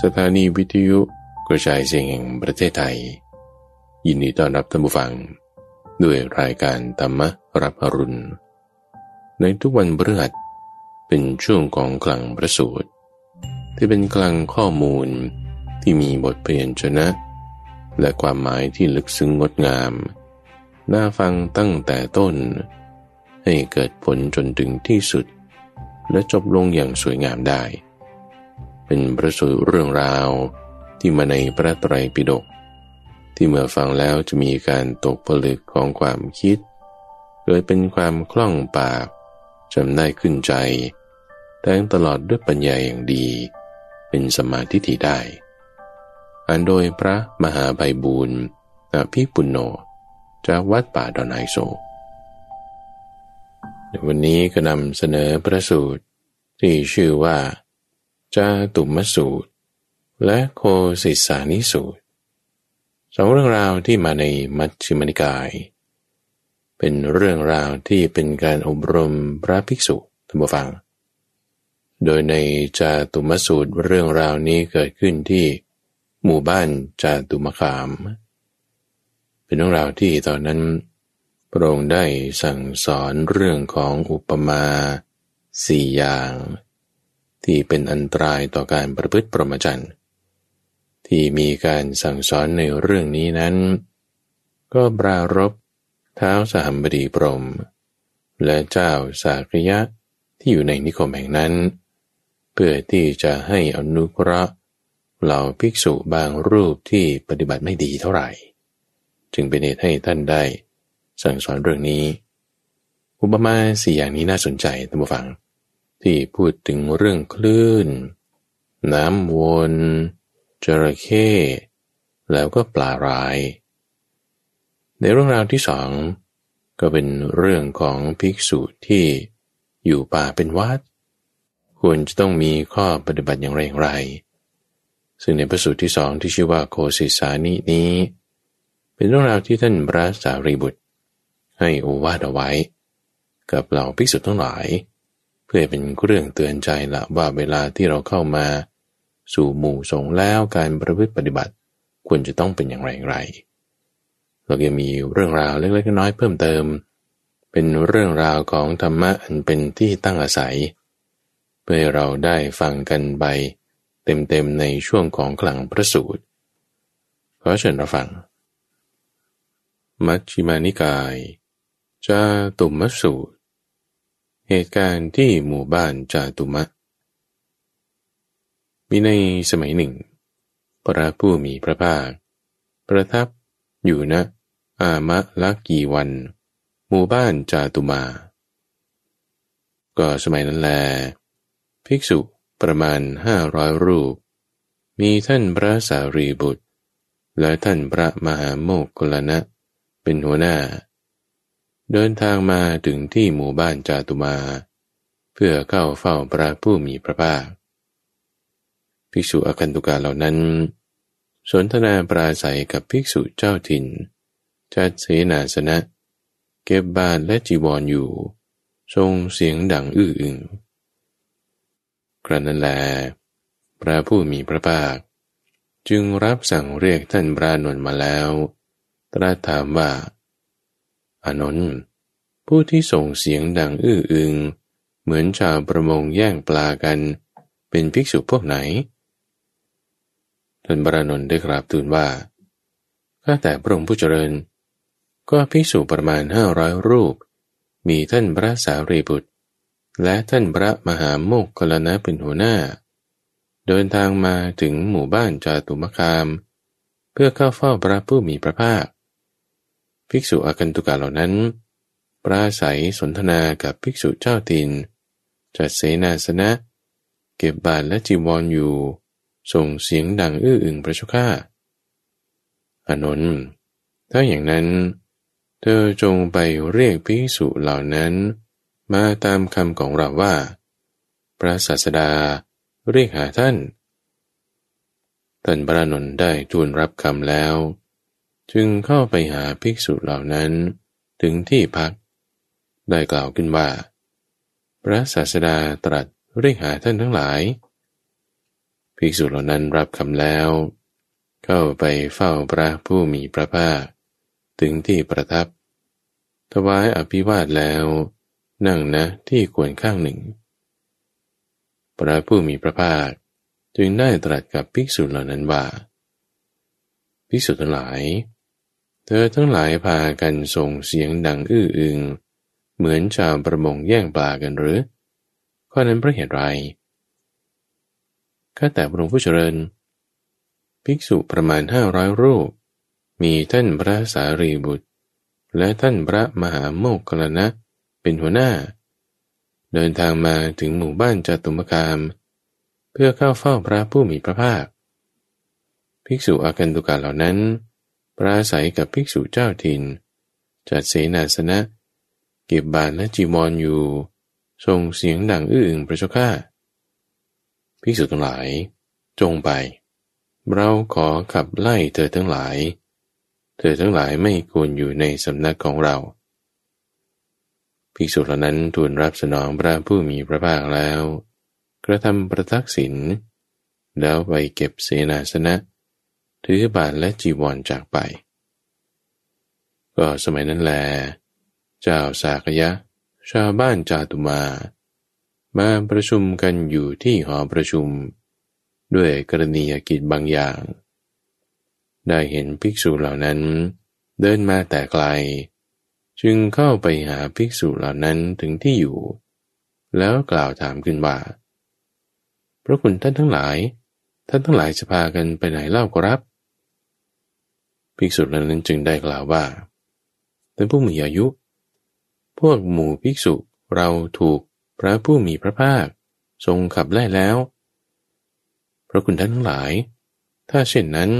สถานีวิทยุกระจายเสียงแห่งประเทศไทย ยินดีต้อนรับท่านผู้ฟัง ด้วยรายการธรรมรับอรุณ ในทุกวันพฤหัสเป็นช่วงของกลางประสูตรที่เป็นกลางข้อมูลที่มีบทเปลี่ยนชนะ และความหมายที่ลึกซึ้งงดงาม น่าฟังตั้งแต่ต้น ให้เกิดผลจนถึงที่สุด และจบลงอย่างสวยงามได้ เป็นประสูตรเรื่องราวที่มาในพระไตรปิฎกที่เมื่อฟังแล้วจะมีการตกผลึกของความคิด เกิดเป็นความคล่องปากจำได้ขึ้นใจ แทงตลอดด้วยปัญญาอย่างดี เป็นสมาธิที่ได้ อันโดยพระมหาไพบูรณ์อภิปุณโญจากวัดป่าดอนไฮโซในวันนี้ก็นำเสนอพระสูตรที่ชื่อว่า จาตุมสูตร และโคสิสานิสูตรสองเรื่องราวที่มาในมัชฌิมนิกาย เป็นเรื่องราวที่เป็นการอบรมพระภิกษุท่านผู้ฟัง โดยในจาตุมสูตรเรื่องราวนี้เกิดขึ้นที่หมู่บ้านจาตุมขาม เป็นเรื่องราวที่ตอนนั้นพระองค์ได้สั่งสอนเรื่องของอุปมาสี่อย่าง ที่เป็นอันตรายต่อการประพฤติปรมจันทร์ที่มีการสั่งสอนในเรื่องนี้นั้น ก็ปรารบเท้าสหัมบดีพรม และเจ้าสากยะที่อยู่ในนิคมแห่งนั้น เพื่อที่จะให้อนุเคราะห์เหล่าภิกษุบางรูปที่ปฏิบัติไม่ดีเท่าไหร่ จึงเป็นเหตุให้ท่านได้สั่งสอนเรื่องนี้ อุปมาสี่อย่างนี้น่าสนใจท่านผู้ฟัง ที่พูดถึงเรื่องคลื่น น้ำวนจระเข้แล้วก็ปลาราย ในเรื่องราวที่สองก็เป็นเรื่องของภิกษุที่อยู่ป่าเป็นวัด ควรจะต้องมีข้อปฏิบัติอย่างไรอย่างไร ซึ่งในพระสูตรที่สองที่ชื่อว่าโคสิสานินี้ เป็นเรื่องราวที่ท่านพระสารีบุตร ให้โอวาดเอาไว้ กับเหล่าภิกษุทั้งหลาย พื่อเป็นเครื่องเตือนใจละว่าเวลาที่เราเข้ามา สู่หมู่สงแล้วการประพฤติปฏิบัติควรจะต้องเป็นอย่างไรอย่างไรเราจะมีเรื่องราวเล็กๆน้อยๆเพิ่มเติม เป็นเรื่องราวของธรรมะอันเป็นที่ตั้งอาศัย เพื่อเราได้ฟังกันไปเต็มๆในช่วงของกลางพระสูตรขอเชิญเราฟัง มัชฌิมานิกายจาตุมสูตร เหตุการณ์ที่หมู่บ้านจาตุมะ มีในสมัยหนึ่ง พระผู้มีพระภาค ประทับอยู่ณนะอามะลักกีวัน หมู่บ้านจาตุมา ก็สมัยนั้นแล ภิกษุประมาณห้าร้อยรูป มีท่านพระสารีบุตร และท่านพระมหาโมกขลนะเป็นหัวหน้า เดินทางมาถึงที่หมู่บ้านจาตุมา เพื่อเข้าเฝ้าพระผู้มีพระภาค ภิกษุอคันตุกาเหล่านั้น สนทนาปราศัยกับภิกษุเจ้าถิ่น จัดเสนาสนะ เก็บบาทและจีวรออยู่ ทรงเสียงดังอื้ออึงครั้นนั้นแล พระผู้มีพระภาค จึงรับสั่งเรียกท่านพระนนท์มาแล้ว ตรัสถามว่า อานนท์ผู้ที่ส่งเสียงดังอื้ออึง เหมือนชาวประมงแย่งปลากัน เป็นภิกษุพวกไหนท่านบรานนท์ได้กราบทูลว่าข้าแต่พระองค์ผู้เจริญ ก็ภิกษุประมาณห้าร้อยรูป มีท่านพระสารีบุตร และท่านพระมหาโมกขลนะเป็นหัวหน้า เดินทางมาถึงหมู่บ้านจาตุมคาม เพื่อเข้าเฝ้าพระผู้มีพระภาค ภิกษุอากันตุกาเหล่านั้น ปราศัยสนทนากับภิกษุเจ้าติน จัดเสนาสนะ เก็บบาทและจีวรออยู่ ส่งเสียงดังอื้ออึงพระชุก้าอนนท์ถ้าอย่างนั้น เธอจงไปเรียกภิกษุเหล่านั้น มาตามคำของเราว่า พระศาสดาเรียกหาท่านท่านพระนนท์ได้ทูลรับคำแล้ว จึงเข้าไปหาภิกษุเหล่านั้นถึงที่พัก ได้กล่าวขึ้นว่า พระศาสดาตรัสเรียกหาท่านทั้งหลาย ภิกษุเหล่านั้นรับคำแล้ว เข้าไปเฝ้าพระผู้มีพระภาคถึงที่ประทับ ถวายอภิวาทแล้ว นั่งนะที่ควรข้างหนึ่ง พระผู้มีพระภาคจึงได้ตรัสกับภิกษุเหล่านั้นว่าภิกษุทั้งหลาย ธอทั้งหลายพากันส่งเสียงดังอื้ออึง เหมือนชาวประมงแย่งปลากันหรือ ข้อนั้นเพราะเหตุไรข้าแต่พระองค์ผู้เจริญ ภิกษุประมาณห้าร้อยรูป มีท่านพระสารีบุตร และท่านพระมหาโมกขลนะเป็นหัวหน้า เดินทางมาถึงหมู่บ้านจตุมกาม เพื่อเข้าเฝ้าพระผู้มีพระภาค ภิกษุอากันตุกาเหล่านั้น ปราศัยกับภิกษุเจ้าถิ่น จัดเสนาสนะ เก็บบาทและจีวรออยู่ส่งเสียงดังอื้ออึงพระเจ้าข้าภิกษุทั้งหลาย จงไป เราขอขับไล่เธอทั้งหลาย เธอทั้งหลายไม่ควรอยู่ในสำนักของเรา ภิกษุเหล่านั้นทูลรับสนองพระผู้มีพระภาคแล้ว กระทำประทักษิณแล้วไปเก็บเสนาสนะ ถือบาทและจีวรจากไป ก็สมัยนั้นแล เจ้าสากยะ ชาวบ้านจาตุมา มาประชุมกันอยู่ที่หอประชุม ด้วยกรณียกิจบางอย่าง ได้เห็นภิกษุเหล่านั้น เดินมาแต่ไกล จึงเข้าไปหาภิกษุเหล่านั้นถึงที่อยู่ แล้วกล่าวถามขึ้นว่าพระคุณท่านทั้งหลาย ท่านทั้งหลายจะพากันไปไหนเล่าครับ ภิกษุเหล่านั้นจึงได้กล่าวว่าเป็นผู้มีอายุ พวกหมู่ภิกษุเราถูกพระผู้มีพระภาค ทรงขับไล่แล้วพระคุณท่านทั้งหลาย ถ้าเช่นนั้น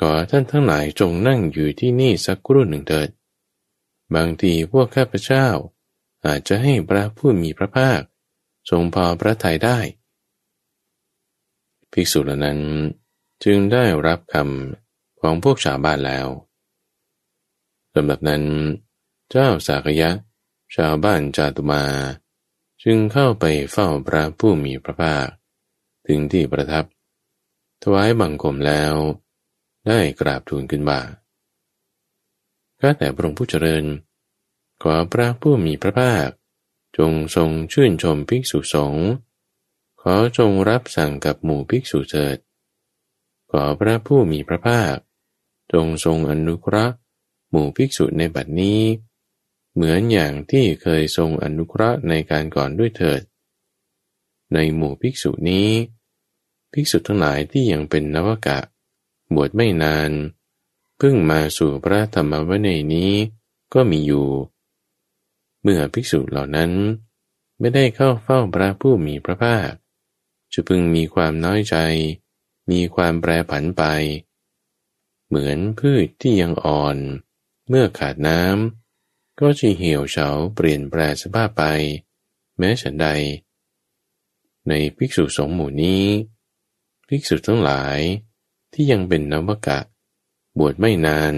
ก็ท่านทั้งหลายจงนั่งอยู่ที่นี่สักครู่หนึ่งเถิด บางทีพวกข้าพเจ้า อาจจะให้พระผู้มีพระภาค ทรงพอพระทัยได้ ภิกษุเหล่านั้นจึงได้รับคำ ของพวกชาวบ้านแล้วสำหรับนั้น เจ้าสากยะ ชาวบ้านจาตุมา จึงเข้าไปเฝ้าพระผู้มีพระภาค ถึงที่ประทับ ถวายบังคมแล้ว ได้กราบทูลขึ้นว่าข้าแต่พระองค์ผู้เจริญ ขอพระผู้มีพระภาค จงทรงชื่นชมภิกษุสงฆ์ขอจงรับสั่งกับหมู่ภิกษุเถิด ขอพระผู้มีพระภาค จงทรงอนุเคราะห์หมู่ภิกษุในบัดนี้ เหมือนอย่างที่เคยทรงอนุเคราะห์ในการก่อนด้วยเถิด ในหมู่ภิกษุนี้ ภิกษุทั้งหลายที่ยังเป็นนวกะ บวชไม่นาน เพิ่งมาสู่พระธรรมวินัยนี้ก็มีอยู่ เมื่อภิกษุเหล่านั้นไม่ได้เข้าเฝ้าพระผู้มีพระภาคจะพึงมีความน้อยใจ มีความแปรผันไป เหมือนพืชที่ยังอ่อน เมื่อขาดน้ำก็จะเหี่ยวเฉาเปลี่ยนแปลสภาพไป แม้ฉันใด ในภิกษุสงฆ์หมู่นี้ ภิกษุทั้งหลายที่ยังเป็นนวกะ บวชไม่นาน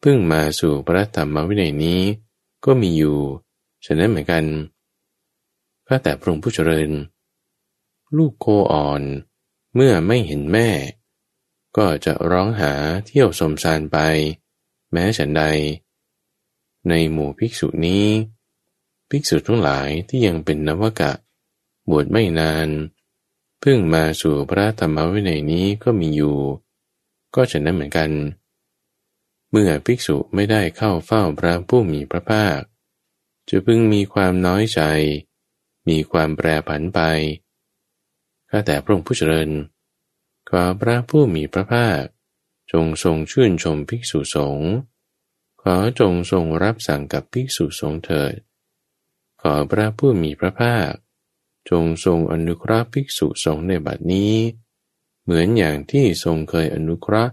เพิ่งมาสู่พระธรรมวินัยนี้ก็มีอยู่ ฉะนั้นเหมือนกันข้าแต่พระองค์ผู้เจริญ ลูกโคอ่อนเมื่อไม่เห็นแม่ ก็จะร้องหาเที่ยวสมสารไป แม้ฉันใด ในหมู่ภิกษุนี้ ภิกษุทั้งหลายที่ยังเป็นนวกะ บวชไม่นาน เพิ่งมาสู่พระธรรมวินัยนี้ก็มีอยู่ ก็ฉะนั้นเหมือนกัน เมื่อภิกษุไม่ได้เข้าเฝ้าพระผู้มีพระภาค จะพึงมีความน้อยใจ มีความแปรผันไปข้าแต่พระองค์ผู้เจริญ ขอพระผู้มีพระภาค จงทรงชื่นชมภิกษุสงฆ์ขอจงทรงรับสั่งกับภิกษุสงฆ์เถิด ขอพระผู้มีพระภาค จงทรงอนุเคราะห์ภิกษุสงฆ์ในบัดนี้ เหมือนอย่างที่ทรงเคยอนุเคราะห์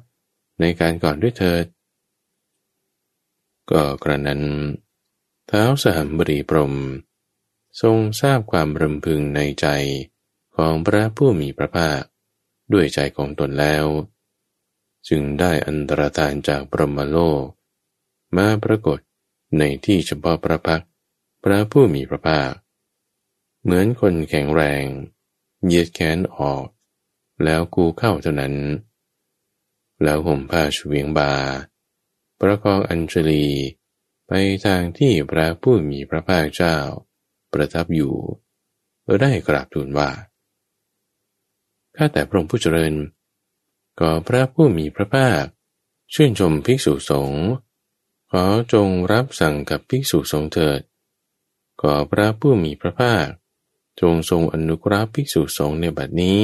ในการก่อนด้วยเถิด ก็กระนั้นเท้าสหัมบรีพรม ทรงทราบความรำพึงในใจของพระผู้มีพระภาค ด้วยใจของตนแล้ว จึงได้อันตรธานจากปรมโลก มาปรากฏในที่เฉพาะพระพักพระผู้มีพระภาค เหมือนคนแข็งแรงเยียดแขนออก แล้วกูเข้าเท่านั้น แล้วห่มผ้าชเวียงบา ประกองอัญชลีไปทางที่พระผู้มีพระภาคเจ้า ประทับอยู่ ได้กราบทูลว่า ข้าแต่พระองค์ผู้เจริญก็พระผู้มีพระภาค ชื่นชมภิกษุสงฆ์ขอจงรับสั่งกับภิกษุสงฆ์เถิดขอพระผู้มีพระภาค จงทรงอนุกราภิกษุสงฆ์ในบัดนี้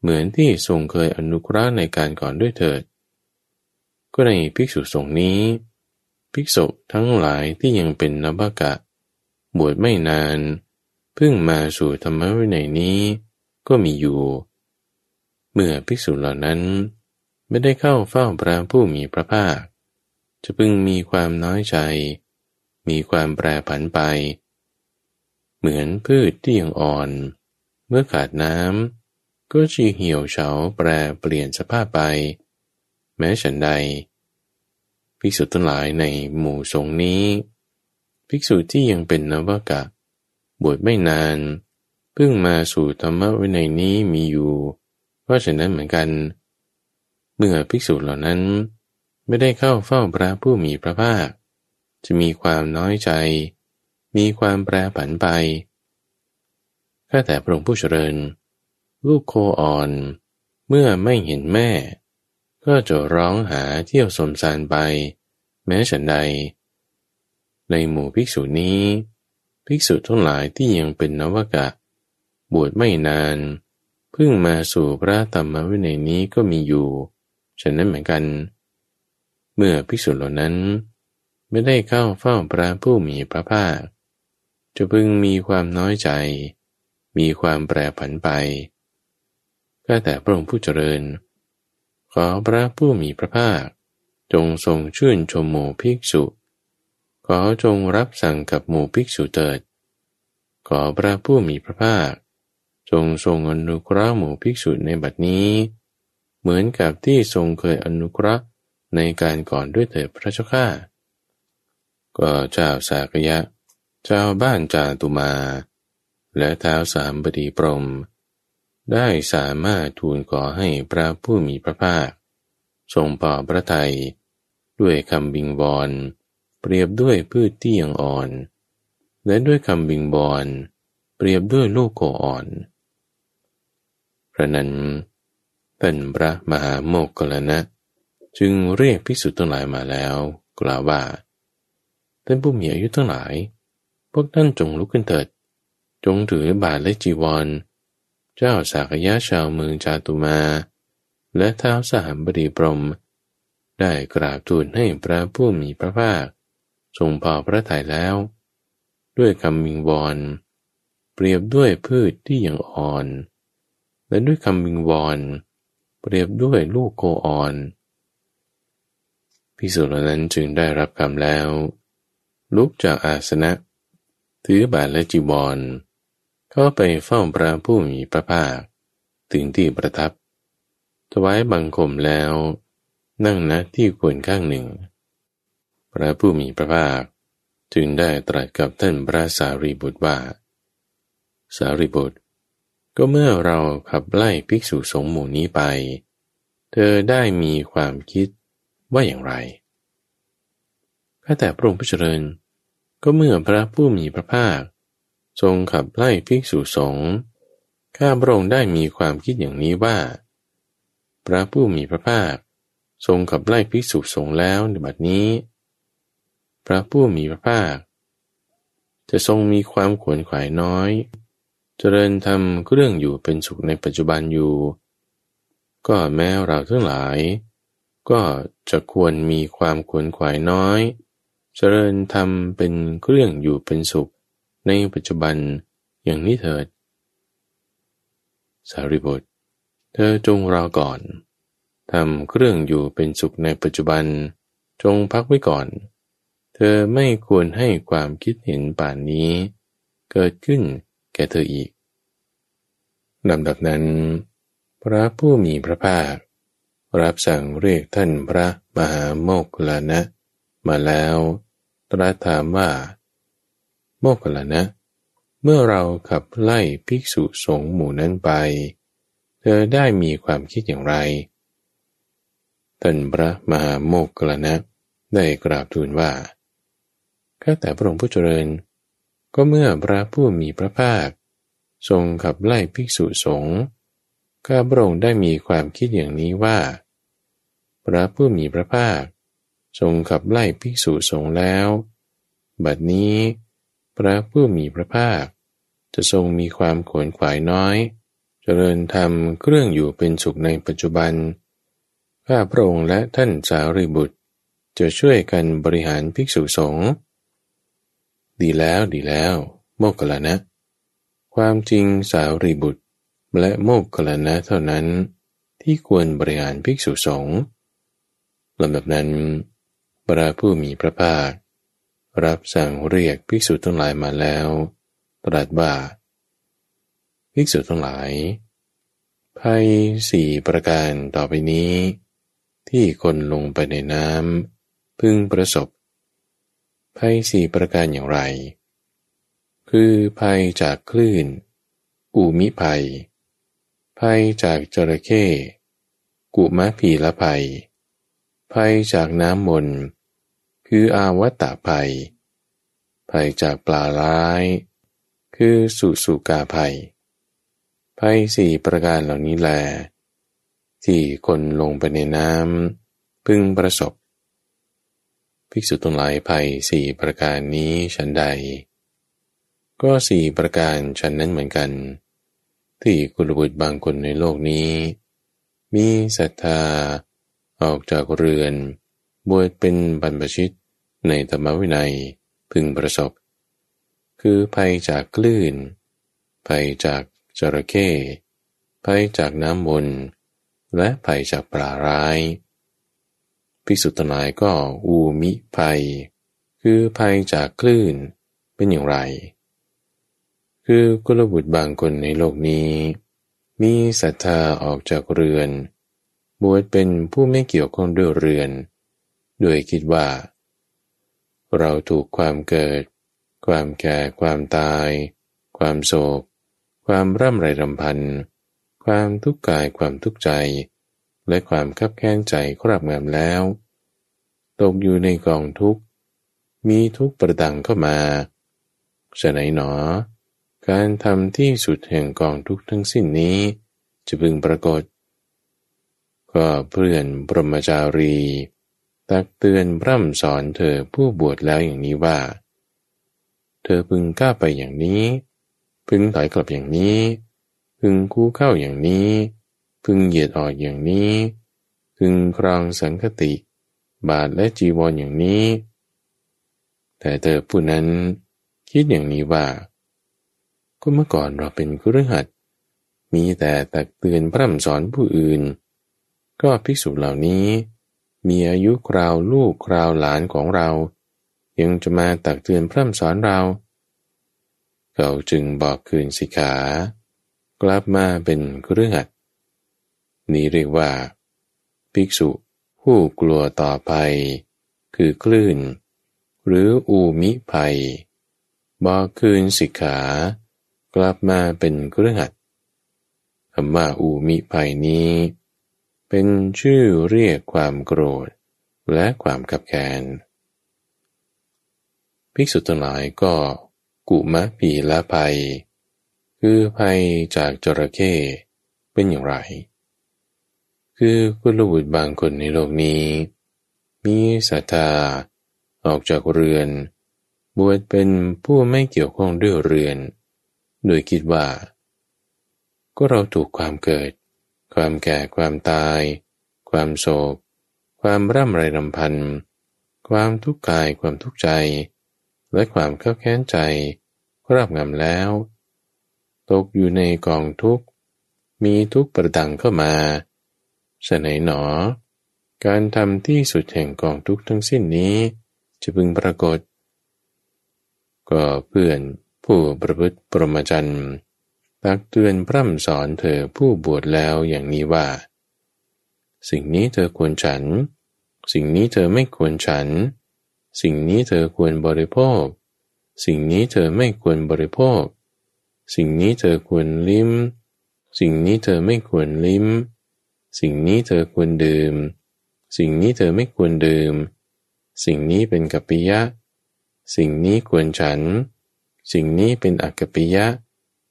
เหมือนที่ทรงเคยอนุกราในการก่อนด้วยเถิด ก็ในภิกษุสงฆ์นี้ ภิกษุทั้งหลายที่ยังเป็นนบกะ บวชไม่นาน เพิ่งมาสู่ธรรมวินัยนี้ก็มีอยู่ เมื่อภิกษุเหล่านั้นไม่ได้เข้าเฝ้าพระผู้มีพระภาค จะพึงมีความน้อยใจ มีความแปรผันไป เหมือนพืชที่ยังอ่อน เมื่อขาดน้ำก็ชีเหี่ยวเฉาแปรเปลี่ยนสภาพไป แม้ฉันใด ภิกษุทั้งหลายในหมู่สงนี้ ภิกษุที่ยังเป็นนวกะ บวชไม่นาน เพิ่งมาสู่ธรรมวินัยนี้มีอยู่ เพราะฉะนั้นเหมือนกัน เมื่อภิกษุเหล่านั้น ไม่ได้เข้าเฝ้าพระผู้มีพระภาค จะมีความน้อยใจ มีความแปรผันไปข้าแต่พระองค์ผู้เจริญ ลูกโคอ่อน เมื่อไม่เห็นแม่ ก็จะร้องหาเที่ยวสมสารไป แม้ฉันใด ในหมู่ภิกษุนี้ ภิกษุทั้งหลายที่ยังเป็นนวกะ บวชไม่นาน เพิ่งมาสู่พระธรรมวินัยนี้ก็มีอยู่ ฉะนั้นเหมือนกัน เมื่อภิกษุเหล่านั้น ไม่ได้เข้าเฝ้าพระผู้มีพระภาค จะพึงมีความน้อยใจ มีความแปรผันไป ก็แต่พระองค์ผู้เจริญ ขอพระผู้มีพระภาค จงทรงชื่นชมหมู่ภิกษุ ขอจงรับสั่งกับหมู่ภิกษุเถิด ขอพระผู้มีพระภาค จงทรงอนุเคราะห์หมู่ภิกษุในบัดนี้ เหมือนกับที่ทรงเคยอนุเคราะห์ในการก่อนด้วยเถิดพระเจ้าข้าก็เจ้าสากยะ เจ้าบ้านจาตุมา และเท้าสามบดีปรม ได้สามารถทูลขอให้พระผู้มีพระภาค ทรงปอพระทัยด้วยคำบิงบอน เปรียบด้วยพืชที่ยังอ่อน และด้วยคำบิงบอน เปรียบด้วยลูกโคอ่อน ระนั้นเป็นพระมหาโมกขลนะ จึงเรียกภิกษุทั้งหลายมาแล้ว กล่าวว่าท่านผู้มีอายุทั้งหลาย พวกท่านจงลุกขึ้นเถิด จงถือบาทและจีวร เจ้าสากยะชาวเมืองจาตุมา และเท้าสามบดีปรม ได้กราบทูลให้พระผู้มีพระภาค ทรงพอพระทัยแล้ว ด้วยคำมิงวอนเปรียบด้วยพืชที่ยังอ่อน และด้วยคำมิงวอน เปรียบด้วยลูกโกอ่อนพิสุเหล่านั้นจึงได้รับคำแล้ว ลุกจากอาสนะ ถือบาทและจีวรเข้าไปเฝ้าพระผู้มีพระภาค ถึงที่ประทับถวายบังคมแล้ว นั่งณที่ควรข้างหนึ่ง พระผู้มีพระภาค จึงได้ตรัสกับท่านพระสารีบุตรว่า สารีบุตร ก็เมื่อเราขับไล่ภิกษุสงฆ์หมู่นี้ไป เธอได้มีความคิดว่าอย่างไรข้าแต่พระองค์ผู้เจริญ ก็เมื่อพระผู้มีพระภาค ทรงขับไล่ภิกษุสงฆ์ข้าพระองค์ได้มีความคิดอย่างนี้ว่า พระผู้มีพระภาค ทรงขับไล่ภิกษุสงฆ์แล้วในบัดนี้ พระผู้มีพระภาค จะทรงมีความขวนขวายน้อย เจริญทำเรื่องอยู่เป็นสุขในปัจจุบันอยู่ ก็แม้เราทั้งหลาย ก็จะควรมีความขวนขวายน้อย เจริญทำเป็นเรื่องอยู่เป็นสุขในปัจจุบันอย่างนี้เถิด สารีบุตร เธอจงรอก่อนทำเครื่องอยู่เป็นสุขในปัจจุบัน จงพักไว้ก่อน เธอไม่ควรให้ความคิดเห็นป่านนี้ เกิดขึ้น แก่เธออีกลำดับนั้น พระผู้มีพระภาครับสั่งเรียกท่านพระมหาโมกขลานะ มาแล้วตรัสถามว่า โมกขลานะ เมื่อเราขับไล่ภิกษุสงฆ์หมู่นั้นไปเเธอได้มีความคิดอย่างไรท่านพระมหาโมกขลนะ ได้กราบทูลว่าข้าแต่พระองค์ผู้เจริญ ก็เมื่อพระผู้มีพระภาค ทรงขับไล่ภิกษุสงฆ์ข้าพระองค์ได้มีความคิดอย่างนี้ว่า พระผู้มีพระภาค ทรงขับไล่ภิกษุสงฆ์แล้ว บัดนี้ พระผู้มีพระภาค จะทรงมีความขวนขวายน้อย เจริญธรรมเครื่องอยู่เป็นสุขในปัจจุบัน ข้าพระองค์และท่านสารีบุตร จะช่วยกันบริหารภิกษุสงฆ์ ดีแล้วดีแล้ว โมกขลานะ ความจริงสาวรีบุตร และโมกขลานะเท่านั้น ที่ควรบริหารภิกษุสงฆ์ลำดับนั้นพระผู้มีพระภาครับสั่งเรียกภิกษุทั้งหลายมาแล้ว ตรัสว่าภิกษุทั้งหลาย ภัยสี่ประการต่อไปนี้ ที่คนลงไปในน้ำพึงประสบ ภัยสี่ประการอย่างไร คือภัยจากคลื่น อูมิภัย ภัยจากจระเข้กุมะพีละภัย ภัยจากน้ำมน คืออาวัตตะภัย ภัยจากปลาร้าย คือสุสุกาภัย ภัยสี่ประการเหล่านี้แล ที่คนลงไปในน้ำพึงประสบ ภิกษุทั้งหลายภัยสี่ประการนี้ฉันใด ก็สี่ประการฉันนั้นเหมือนกัน ที่กุลบุตรบางคนในโลกนี้ มีศรัทธา ออกจากเรือน บวชเป็นบรรพชิตในธรรมวินัยพึงประสบ คือภัยจากคลื่น ภัยจากจระเข้ภัยจากน้ำมนและภัยจากปลาร้าย ภิกษุทั้งหลายก็อูมิภัย คือภัยจากคลื่นเป็นอย่างไร คือกุลบุตรบางคนในโลกนี้ มีศรัทธาออกจากเรือน บวชเป็นผู้ไม่เกี่ยวข้องด้วยเรือน โดยคิดว่า เราถูกความเกิด ความแก่ ความตาย ความโศก ความร่ำไรรำพัน ความทุกข์กายความทุกข์ใจ และความคับแค้นใจครอบงำแล้ว ตกอยู่ในกองทุกข์ มีทุกข์ประดังเข้ามาจะไหนหนอ การทำที่สุดแห่งกองทุกข์ทั้งสิ้นนี้ จะพึงปรากฏ ก็เพื่อนปรมจารี ตักเตือนพร่ำสอนเธอผู้บวชแล้วอย่างนี้ว่า เธอพึงกล้าไปอย่างนี้ พึงถอยกลับอย่างนี้ พึงคู่เข้าอย่างนี้ พึงเหยียดออกอย่างนี้ พึงครองสังคติ บาทและจีวรออย่างนี้ แต่เธอผู้นั้นคิดอย่างนี้ว่าก็เมื่อก่อนเราเป็นครหัดมีแต่ตักเตือนพร่ำสอนผู้อื่น ก็ภิกษุเหล่านี้ มีอายุคราวลูกคราวหลานของเรา ยังจะมาตักเตือนพร่ำสอนเรา เขาจึงบอกคืนสิกขา กลับมาเป็นเครือขัด นี้เรียกว่า ภิกษุผู้กลัวต่อภัย คือคลื่น หรืออูมิภัยบอกคืนสิกขา กลับมาเป็นเครือขัดคำว่าอูมิภัยนี้ เป็นชื่อเรียกความโกรธ และความขับแค้นภิกษุทั้งหลายก็กุมะปีละภัย คือภัยจากจระเข้เป็นอย่างไร คือกุลบุตรบางคนในโลกนี้ มีศรัทธาออกจากเรือน บวชเป็นผู้ไม่เกี่ยวข้องด้วยเรือน โดยคิดว่า ก็เราถูกความเกิด ความแก่ความตาย ความโศก ความร่ำไรรำพัน ความทุกข์กายความทุกข์ใจ และความเข้าแค้นใจครอบงำแล้ว ตกอยู่ในกองทุกข์ มีทุกข์ประดังเข้ามา ฉะไหนหนอ การทำที่สุดแห่งกองทุกทั้งสิ้นนี้ จะพึงปรากฏ ก็เพื่อนผู้ประพฤติปรมจันทร์ตักเตือนพร่ำสอนเธอผู้บวชแล้วอย่างนี้ว่า สิ่งนี้เธอควรฉัน สิ่งนี้เธอไม่ควรฉัน สิ่งนี้เธอควรบริโภค สิ่งนี้เธอไม่ควรบริโภค สิ่งนี้เธอควรลิ้ม สิ่งนี้เธอไม่ควรลิ้ม สิ่งนี้เธอควรดื่ม สิ่งนี้เธอไม่ควรดื่ม สิ่งนี้เป็นกัปปิยะ สิ่งนี้ควรฉัน สิ่งนี้เป็นอักกัปปิยะ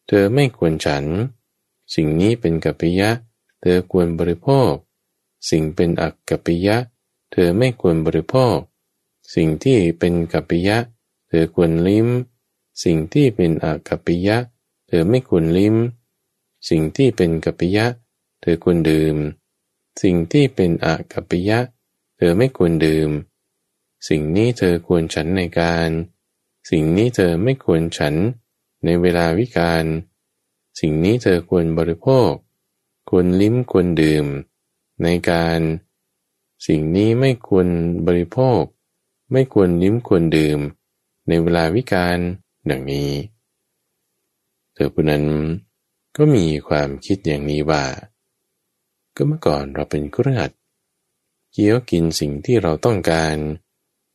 เธอไม่ควรฉัน สิ่งนี้เป็นกัปปิยะ เธอควรบริโภค สิ่งเป็นอักกัปปิยะ เธอไม่ควรบริโภค สิ่งที่เป็นกัปปิยะ เธอควรลิ้ม สิ่งที่เป็นอักกัปปิยะ เธอไม่ควรลิ้ม สิ่งที่เป็นกัปปิยะเเธอควรดื่ม สิ่งที่เป็นอกัปปิยะ เธอไม่ควรดื่ม สิ่งนี้เธอควรฉันในการ สิ่งนี้เธอไม่ควรฉันในเวลาวิการ สิ่งนี้เธอควรบริโภค ควรลิ้มควรดื่ม ในการ สิ่งนี้ไม่ควรบริโภค ไม่ควรลิ้มควรดื่ม ในเวลาวิการดังนี้ เธอผู้นั้นก็มีความคิดอย่างนี้ว่า ก็เมื่อก่อนเราเป็นกระหัดเคี้ยวกินสิ่งที่เราต้องการ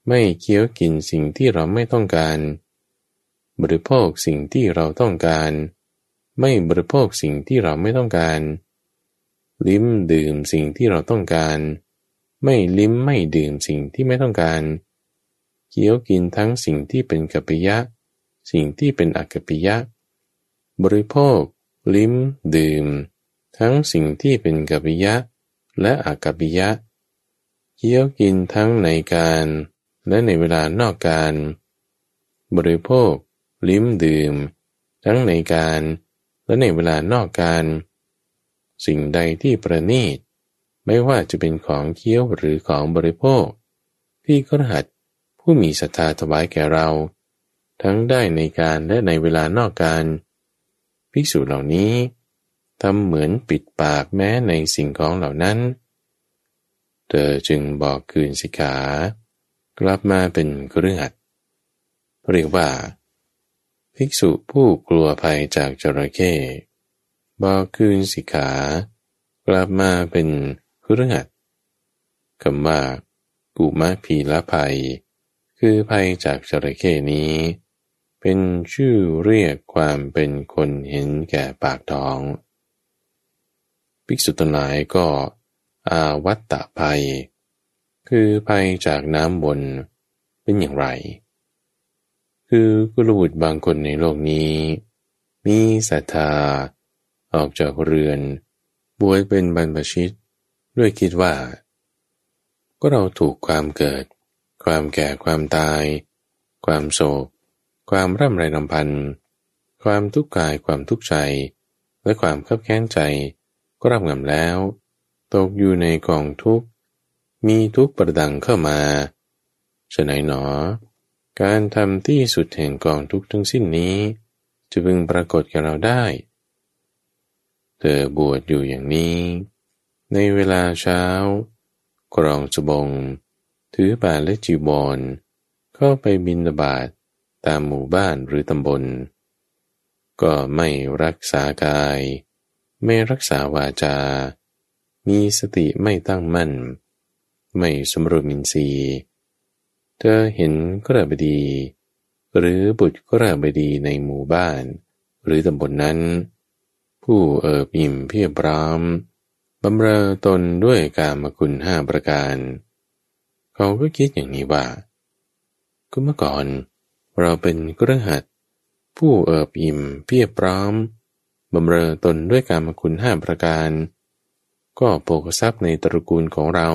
ไม่เคี้ยวกินสิ่งที่เราไม่ต้องการ บริโภคสิ่งที่เราต้องการ ไม่บริโภคสิ่งที่เราไม่ต้องการ ลิ้มดื่มสิ่งที่เราต้องการ ไม่ลิ้มไม่ดื่มสิ่งที่ไม่ต้องการ เคี้ยวกินทั้งสิ่งที่เป็นกัปปิยะ สิ่งที่เป็นอกัปปิยะ บริโภค ลิ้ม ดื่ม ทั้งสิ่งที่เป็นกัปปิยะ และอากัปปิยะเคี้ยวกินทั้งในการและในเวลานอกการ บริโภค ลิ้มดื่ม ทั้งในการและในเวลานอกการ สิ่งใดที่ประณีต ไม่ว่าจะเป็นของเคี้ยวหรือของบริโภค ที่กระหัดผู้มีศรัทธาถวายแก่เรา ทั้งได้ในการและในเวลานอกการ ภิกษุเหล่านี้ำเหมือนปิดปากแม้ในสิ่งของเหล่านั้น เธอจึงบอกคืนสิกขา กลับมาเป็นเครือขัดเรียกว่า ภิกษุผู้กลัวภัยจากจระเข้บอกคืนสิกขา กลับมาเป็นเครือขัดคำว่ากุมะพีละภัย คือภัยจากจระเข้นี้ เป็นชื่อเรียกความเป็นคนเห็นแก่ปากท้อง ภิกษุตหลายก็ อาวัตตะภัย คือภัยจากน้ำบนเป็นอย่างไร คือกุลบุตรบางคนในโลกนี้ มีศรัทธา ออกจากเรือน บวชเป็นบรรพชิต ด้วยคิดว่า ก็เราถูกความเกิด ความแก่ความตาย ความโศก ความร่ำไรลำพันธ์ความทุกข์กายความทุกข์ใจ และความขับแค้นใจ ก็รับงำแล้ว ตกอยู่ในกองทุกข์ มีทุกข์ประดังเข้ามาฉะไหนหนอ การทำที่สุดแห่งกองทุกข์ทั้งสิ้นนี้ จะพึงปรากฏแก่เราได้ เธอบวชอยู่อย่างนี้ ในเวลาเช้ากรองสบง ถือป่าและจีบอลเข้าไปบินบาตตามหมู่บ้านหรือตำบล ก็ไม่รักษากาย ไม่รักษาวาจา มีสติไม่ตั้งมั่น ไม่สมรุมินทรีย์เธอเห็นกระบดี หรือบุตรกระบดีในหมู่บ้าน หรือตำบลนนั้น ผู้เอิบอิ่มเพียบพร้อมบำเรอตนด้วยกามคุณห้าประการ เขาก็คิดอย่างนี้ว่าก็เมื่อก่อน เราเป็นกระหัดผู้เอิบอิ่มเพียบพร้อม บำเรอตนด้วยการมคุณห้าประการ ก็โภกทรัพย์ในตระกูลของเรา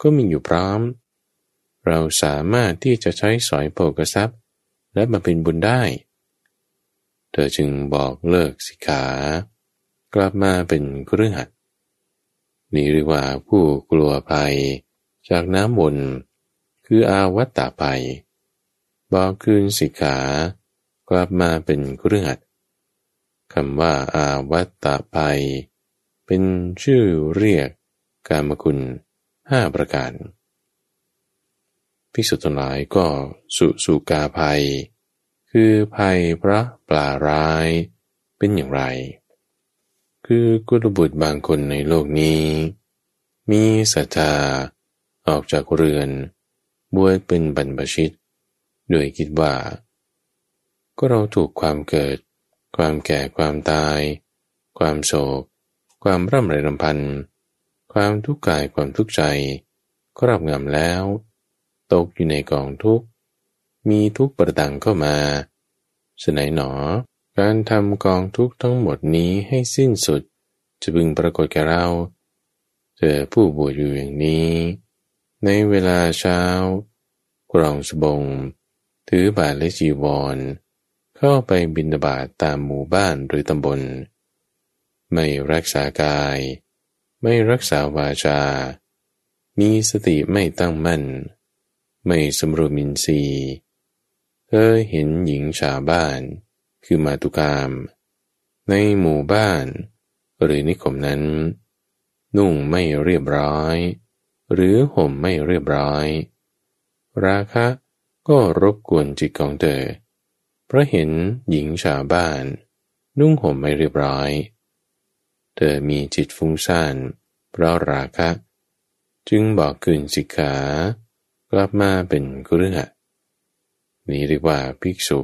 ก็มีอยู่พร้อม เราสามารถที่จะใช้สอยโภกทรัพย์ และมาเป็นบุญได้ เธอจึงบอกเลิกสิกขา กลับมาเป็นเครือหัดนี่เรียกว่าผู้กลัวภัย จากน้ำวนคืออาวัตตาภัย บอกคืนสิกขากลับมาเป็นเครือขัด คำว่าอาวัตตะภัย เป็นชื่อเรียกกามคุณห้าประการพิสุทธิ์หลายก็สุสุกาภัย คือภัยพระปลาร้ายเป็นอย่างไร คือกุลบุตรบางคนในโลกนี้ มีศรัทธาออกจากเรือน บวชเป็นบรรพชิต โดยคิดว่า ก็เราถูกความเกิด ความแก่ความตาย ความโศก ความร่ำไรรำพันความทุกข์กายความทุกข์ใจครอบงำแล้ว ตกอยู่ในกองทุกข์ มีทุกข์ประดังเข้ามาสนัยหนอ การทำกองทุกข์ทั้งหมดนี้ให้สิ้นสุด จะบึงปรากฏแก่เราเจอผู้บวชอยู่อย่างนี้ ในเวลาเช้า กรองสบง ถือบาทและจีวร เข้าไปบินบาตตามหมู่บ้านหรือตำบล ไม่รักษากาย ไม่รักษาวาจา มีสติไม่ตั้งมั่น ไม่สมรวมินทรีย์เธอเห็นหญิงชาวบ้าน คือมาตุกาม ในหมู่บ้าน หรือนิคมนั้น นุ่งไม่เรียบร้อย หรือห่มไม่เรียบร้อย ราคะก็รบกวนจิตของเธอเพราะเห็นหญิงชาวบ้าน นุ่งห่มไม่เรียบร้อย เธอมีจิตฟุ้งซ่านเพราะราคะ จึงบอกคืนสิกขา กลับมาเป็นกุเรือนี้เรียกว่าภิกษุ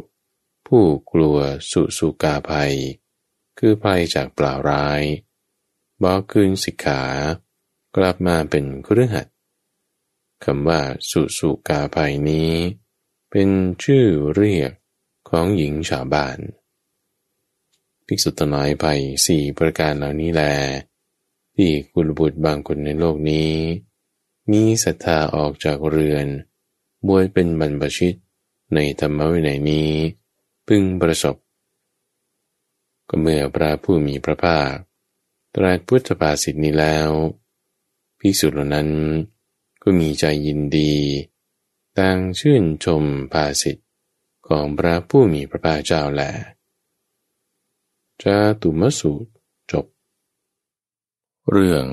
ผู้กลัวสุสุกาภัย คือภัยจากเปล่าร้าย บอกคืนสิกขากลับมาเป็นกุเรือคำว่าสุสุกาภัยนี้ เป็นชื่อเรียก ของหญิงชาวบ้าน ภิกษุตน้อยไปสี่ประการเหล่านี้แล ที่กุลบุตรบางคนในโลกนี้ มีศรัทธาออกจากเรือน บวยเป็นบรรพชิตในธรรมวินัยนี้ พึงประสบ ก็เมื่อพระผู้มีพระภาค ตรัสพุทธภาษิตนี้แล้วภิกษุเหล่านั้นก็มีใจยินดีต่างชื่นชมภาษิต ของพระผู้มีพระภาคเจ้าแลจาตุมสูตรจบ เรื่อง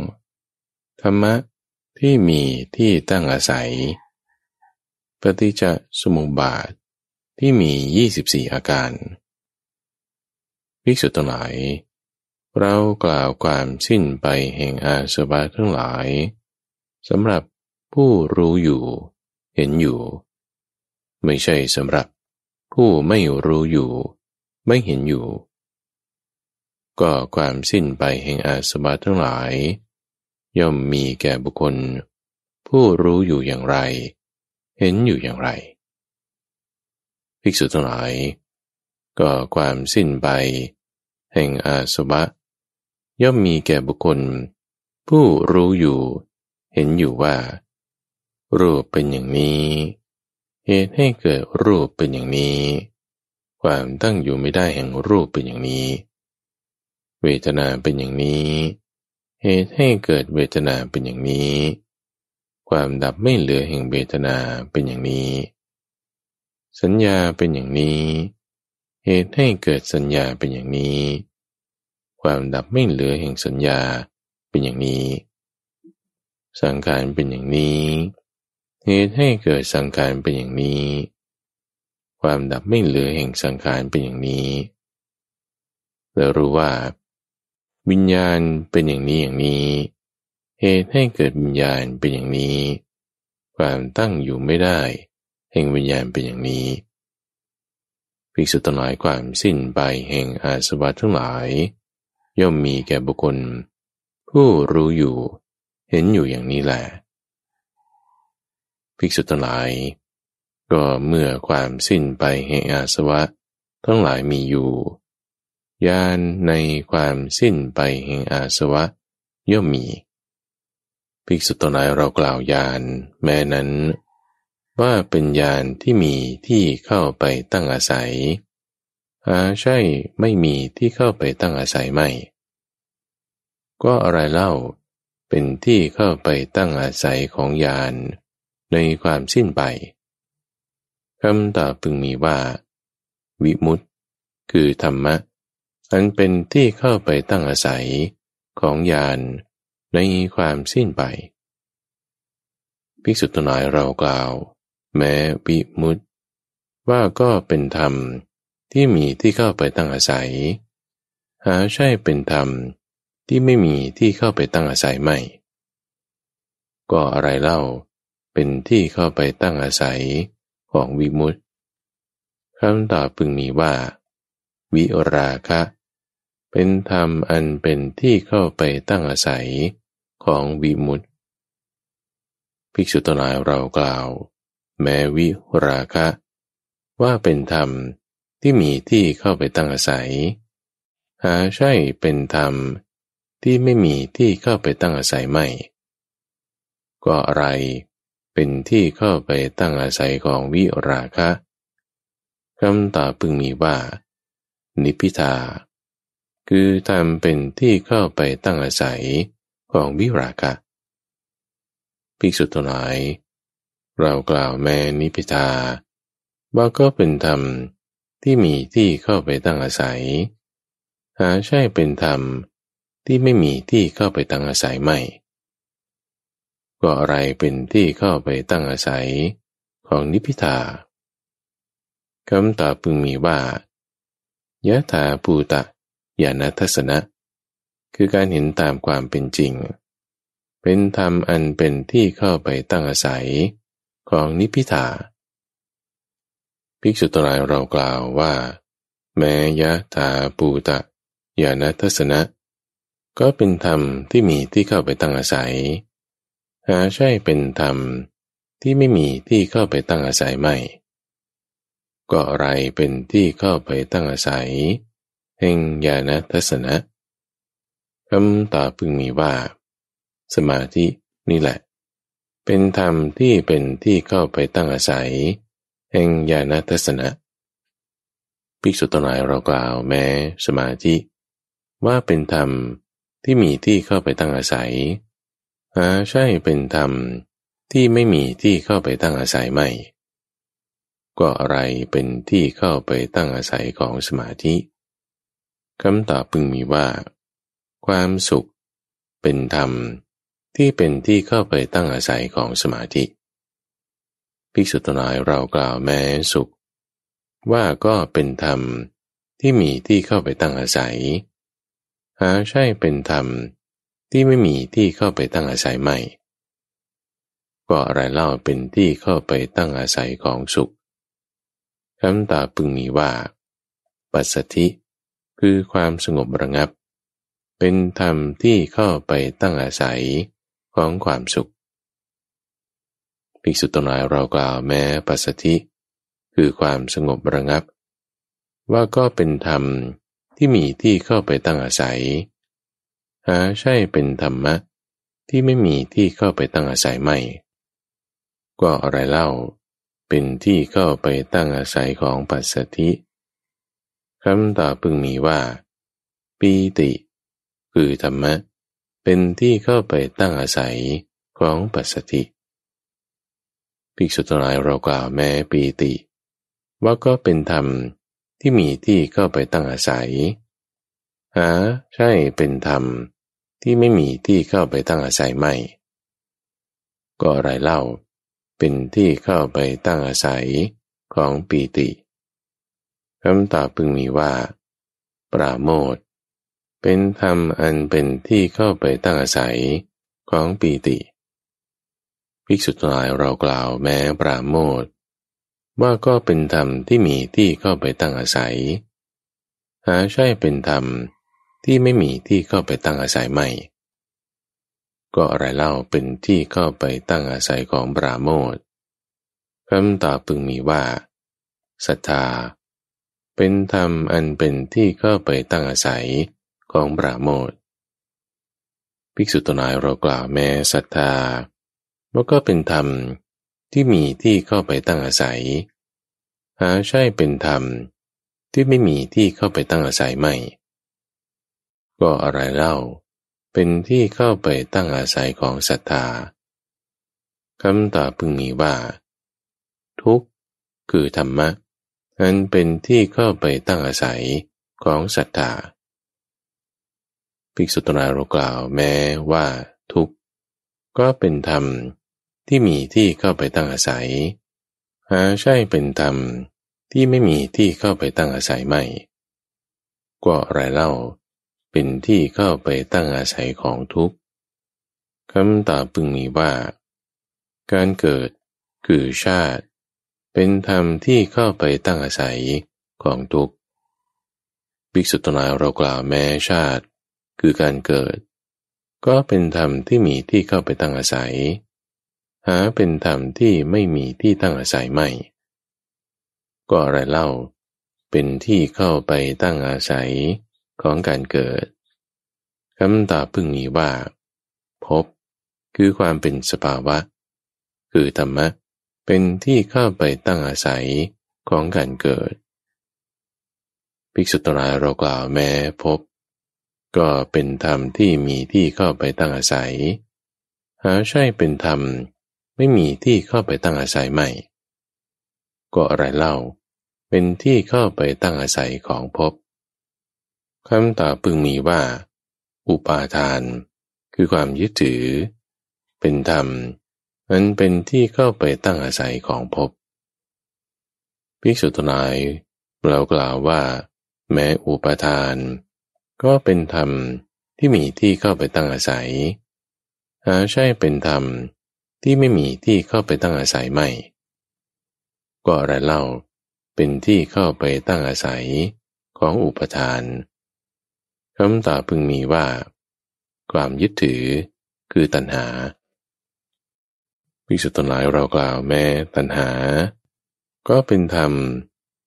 ธรรมะที่มีที่ตั้งอาศัย ปฏิจจสมุปบาทที่มี 24 อาการภิกษุทั้งหลาย เรากล่าวความสิ้นไปแห่งอาสวะทั้งหลายสำหรับผู้รู้อยู่ เห็นอยู่ ไม่ใช่สำหรับ ผู้ไม่รู้อยู่ ไม่เห็นอยู่ ก็ความสิ้นไปแห่งอาสวะทั้งหลาย ย่อมมีแก่บุคคล ผู้รู้อยู่อย่างไร เห็นอยู่อย่างไร ภิกษุทั้งหลาย ก็ความสิ้นไป แห่งอาสวะ ย่อมมีแก่บุคคล ผู้รู้อยู่ เห็นอยู่ว่า รูปเป็นอย่างนี้ เหตุให้เกิดรูปเป็นอย่างนี้ ความตั้งอยู่ไม่ได้แห่งรูปเป็นอย่างนี้ เวทนาเป็นอย่างนี้ เหตุให้เกิดเวทนาเป็นอย่างนี้ ความดับไม่เหลือแห่งเวทนาเป็นอย่างนี้ สัญญาเป็นอย่างนี้ เหตุให้เกิดสัญญาเป็นอย่างนี้ ความดับไม่เหลือแห่งสัญญาเป็นอย่างนี้ สังขารเป็นอย่างนี้ เหตุให้เกิดสังขารเป็นอย่างนี้ ความดับไม่เหลือแห่งสังขารเป็นอย่างนี้แล้วรู้ว่า วิญญาณเป็นอย่างนี้อย่างนี้ เหตุให้เกิดวิญญาณเป็นอย่างนี้ ความตั้งอยู่ไม่ได้ แห่งวิญญาณเป็นอย่างนี้ภิกษุตั้งหลายความสิ้นไปแห่งอาสวะทั้งหลาย ย่อมมีแก่บุคคล ผู้รู้อยู่เห็นอยู่อย่างนี้แหละ ภิกษุทั้งหลาย ก็เมื่อความสิ้นไปแห่งอาสวะ ทั้งหลายมีอยู่ญาณในความสิ้นไปแห่งอาสวะ ย่อมมี ภิกษุทั้งหลายเรากล่าวญาณแม้นั้น ว่าเป็นญาณที่มีที่เข้าไปตั้งอาศัยหาใช่ไม่มีที่เข้าไปตั้งอาศัยไม่ ก็อะไรเล่าเป็นที่เข้าไปตั้งอาศัยของญาณ ในความสิ้นไปคำตอบพึงมีว่า วิมุตติคือธรรมะ อันเป็นที่เข้าไปตั้งอาศัยของญาณในความสิ้นไป ภิกษุตนายเรากล่าว แม้วิมุตติว่าก็เป็นธรรมที่มีที่เข้าไปตั้งอาศัย หาใช่เป็นธรรมที่ไม่มีที่เข้าไปตั้งอาศัยไม่ ก็อะไรเล่า เป็นที่เข้าไปตั้งอาศัยของวิมุตติคำตอบพึงมีว่า วิราคะ เป็นธรรมอันเป็นที่เข้าไปตั้งอาศัยของวิมุตติภิกษุตนายเรากล่าว แม้วิราคะ ว่าเป็นธรรมที่มีที่เข้าไปตั้งอาศัย หาใช่เป็นธรรมที่ไม่มีที่เข้าไปตั้งอาศัยไม่ ก็อะไร เป็นที่เข้าไปตั้งอาศัยของวิราคะคำตอบพึงมีว่า นิพิทา คือทำเป็นที่เข้าไปตั้งอาศัยของวิราคะภิกษุทั้งหลายเรากล่าวแม่นิพิทาว่าก็เป็นธรรมที่มีที่เข้าไปตั้งอาศัย หาใช่เป็นธรรมที่ไม่มีที่เข้าไปตั้งอาศัยไม่ ก็อะไรเป็นที่เข้าไปตั้งอาศัยของนิพิทาคำตอบพึงมีว่ายะถาภูตะยานัทสนะ คือการเห็นตามความเป็นจริง เป็นธรรมอันเป็นที่เข้าไปตั้งอาศัยของนิพิทาภิกษุตรายเรากล่าวว่า แม้ยะถาปูตะยานัทสนะ ก็เป็นธรรมที่มีที่เข้าไปตั้งอาศัย หาใช่เป็นธรรมที่ไม่มีที่เข้าไปตั้งอาศัยไม่ ก็อะไรเป็นที่เข้าไปตั้งอาศัยแห่งญาณทัศนะคำตอบพึงมีว่า สมาธินี่แหละ เป็นธรรมที่เป็นที่เข้าไปตั้งอาศัยแห่งญาณทัศนะภิกษุตนายเรากล่าวแม้สมาธิ ว่าเป็นธรรมที่มีที่เข้าไปตั้งอาศัย หาใช่เป็นธรรมที่ไม่มีที่เข้าไปตั้งอาศัยไม่ ก็อะไรเป็นที่เข้าไปตั้งอาศัยของสมาธิคำตอบพึงมีว่า ความสุข เป็นธรรมที่เป็นที่เข้าไปตั้งอาศัยของสมาธิภิกษุตนายเรากล่าวแม้สุข ว่าก็เป็นธรรมที่มีที่เข้าไปตั้งอาศัย หาใช่เป็นธรรม ที่ไม่มีที่เข้าไปตั้งอาศัยไม่ ก็อะไรเล่าเป็นที่เข้าไปตั้งอาศัยของสุขคำตอบพึงมีว่า ปัสสธิ คือความสงบระงับ เป็นธรรมที่เข้าไปตั้งอาศัยของความสุขภิกษุตนายเรากล่าวแม้ปัสสธิ คือความสงบระงับ ว่าก็เป็นธรรมที่มีที่เข้าไปตั้งอาศัย หาใช่เป็นธรรมะ ที่ไม่มีที่เข้าไปตั้งอาศัยไม่ ก็อะไรเล่า เป็นที่เข้าไปตั้งอาศัยของปัสสธิคำตอบพึงมีว่า ปีติ คือธรรมะ เป็นที่เข้าไปตั้งอาศัยของปัสสธิภิกษุทั้งหลายเรากล่าวแม้ปีติ ว่าก็เป็นธรรมที่มีที่เข้าไปตั้งอาศัย หาใช่เป็นธรรมที่ไม่มีที่เข้าไปตั้งอาศัยไม่ ก็อะไรเล่า เป็นที่เข้าไปตั้งอาศัยของปีติคำตอบพึงมีว่า ปราโมทเป็นธรรมอันเป็นที่เข้าไปตั้งอาศัยของปีติภิกษุทั้งหลายเรากล่าวแม้ปราโมทว่าก็เป็นธรรมที่มีที่เข้าไปตั้งอาศัย หาใช่เป็นธรรม ที่ไม่มีที่เข้าไปตั้งอาศัยไม่ ก็อะไรเล่าเป็นที่เข้าไปตั้งอาศัยของปราโมทคำตอบพึงมีว่าศรัทธา เป็นธรรมอันเป็นที่เข้าไปตั้งอาศัยของปราโมทภิกษุตนายเรากล่าวแม้ศรัทธาว่าก็เป็นธรรมที่มีที่เข้าไปตั้งอาศัย หาใช่เป็นธรรมที่ไม่มีที่เข้าไปตั้งอาศัยไม่ ก็อะไรเล่า เป็นที่เข้าไปตั้งอาศัยของศรัทธาคำตอบพึงมีว่า ทุกข์คือธรรมะอันเป็นที่เข้าไปตั้งอาศัยของศรัทธาภิกษุตนารากล่าวแม้ว่าทุกข์ ก็เป็นธรรมที่มีที่เข้าไปตั้งอาศัย หาใช่เป็นธรรมที่ไม่มีที่เข้าไปตั้งอาศัยไม่ ก็อะไรเล่า เป็นที่เข้าไปตั้งอาศัยของทุกข์คำตอบพึงมีว่า การเกิดคือชาติ เป็นธรรมที่เข้าไปตั้งอาศัยของทุกข์ภิกษุตนายเรากล่าวแม้ชาติ คือการเกิด ก็เป็นธรรมที่มีที่เข้าไปตั้งอาศัย หาเป็นธรรมที่ไม่มีที่ตั้งอาศัยไม่ ก็อะไรเล่า เป็นที่เข้าไปตั้งอาศัย ของการเกิดคำตอบพึ่งมีว่า พบคือความเป็นสภาวะ คือธรรมะเป็นที่เข้าไปตั้งอาศัยของการเกิด ภิกษุตรายเรากล่าวแม้พบ ก็เป็นธรรมที่มีที่เข้าไปตั้งอาศัย หาใช่เป็นธรรมไม่มีที่เข้าไปตั้งอาศัยใหม่ ก็อะไรเล่า เป็นที่เข้าไปตั้งอาศัยของพบ คำตอบพึงมีว่า อุปาทาน คือความยึดถือ เป็นธรรมมันเป็นที่เข้าไปตั้งอาศัยของภพภิกษุทนายเรากล่าวว่า แม้อุปาทาน ก็เป็นธรรมที่มีที่เข้าไปตั้งอาศัยหาใช่เป็นธรรมที่ไม่มีที่เข้าไปตั้งอาศัยไม่ ก็อะไรเล่าเป็นที่เข้าไปตั้งอาศัยของอุปทาน คำตอบพึงมีว่า ความยึดถือคือตัณหาภิกษุตนหลายเรากล่าวแม้ตัณหา ก็เป็นธรรม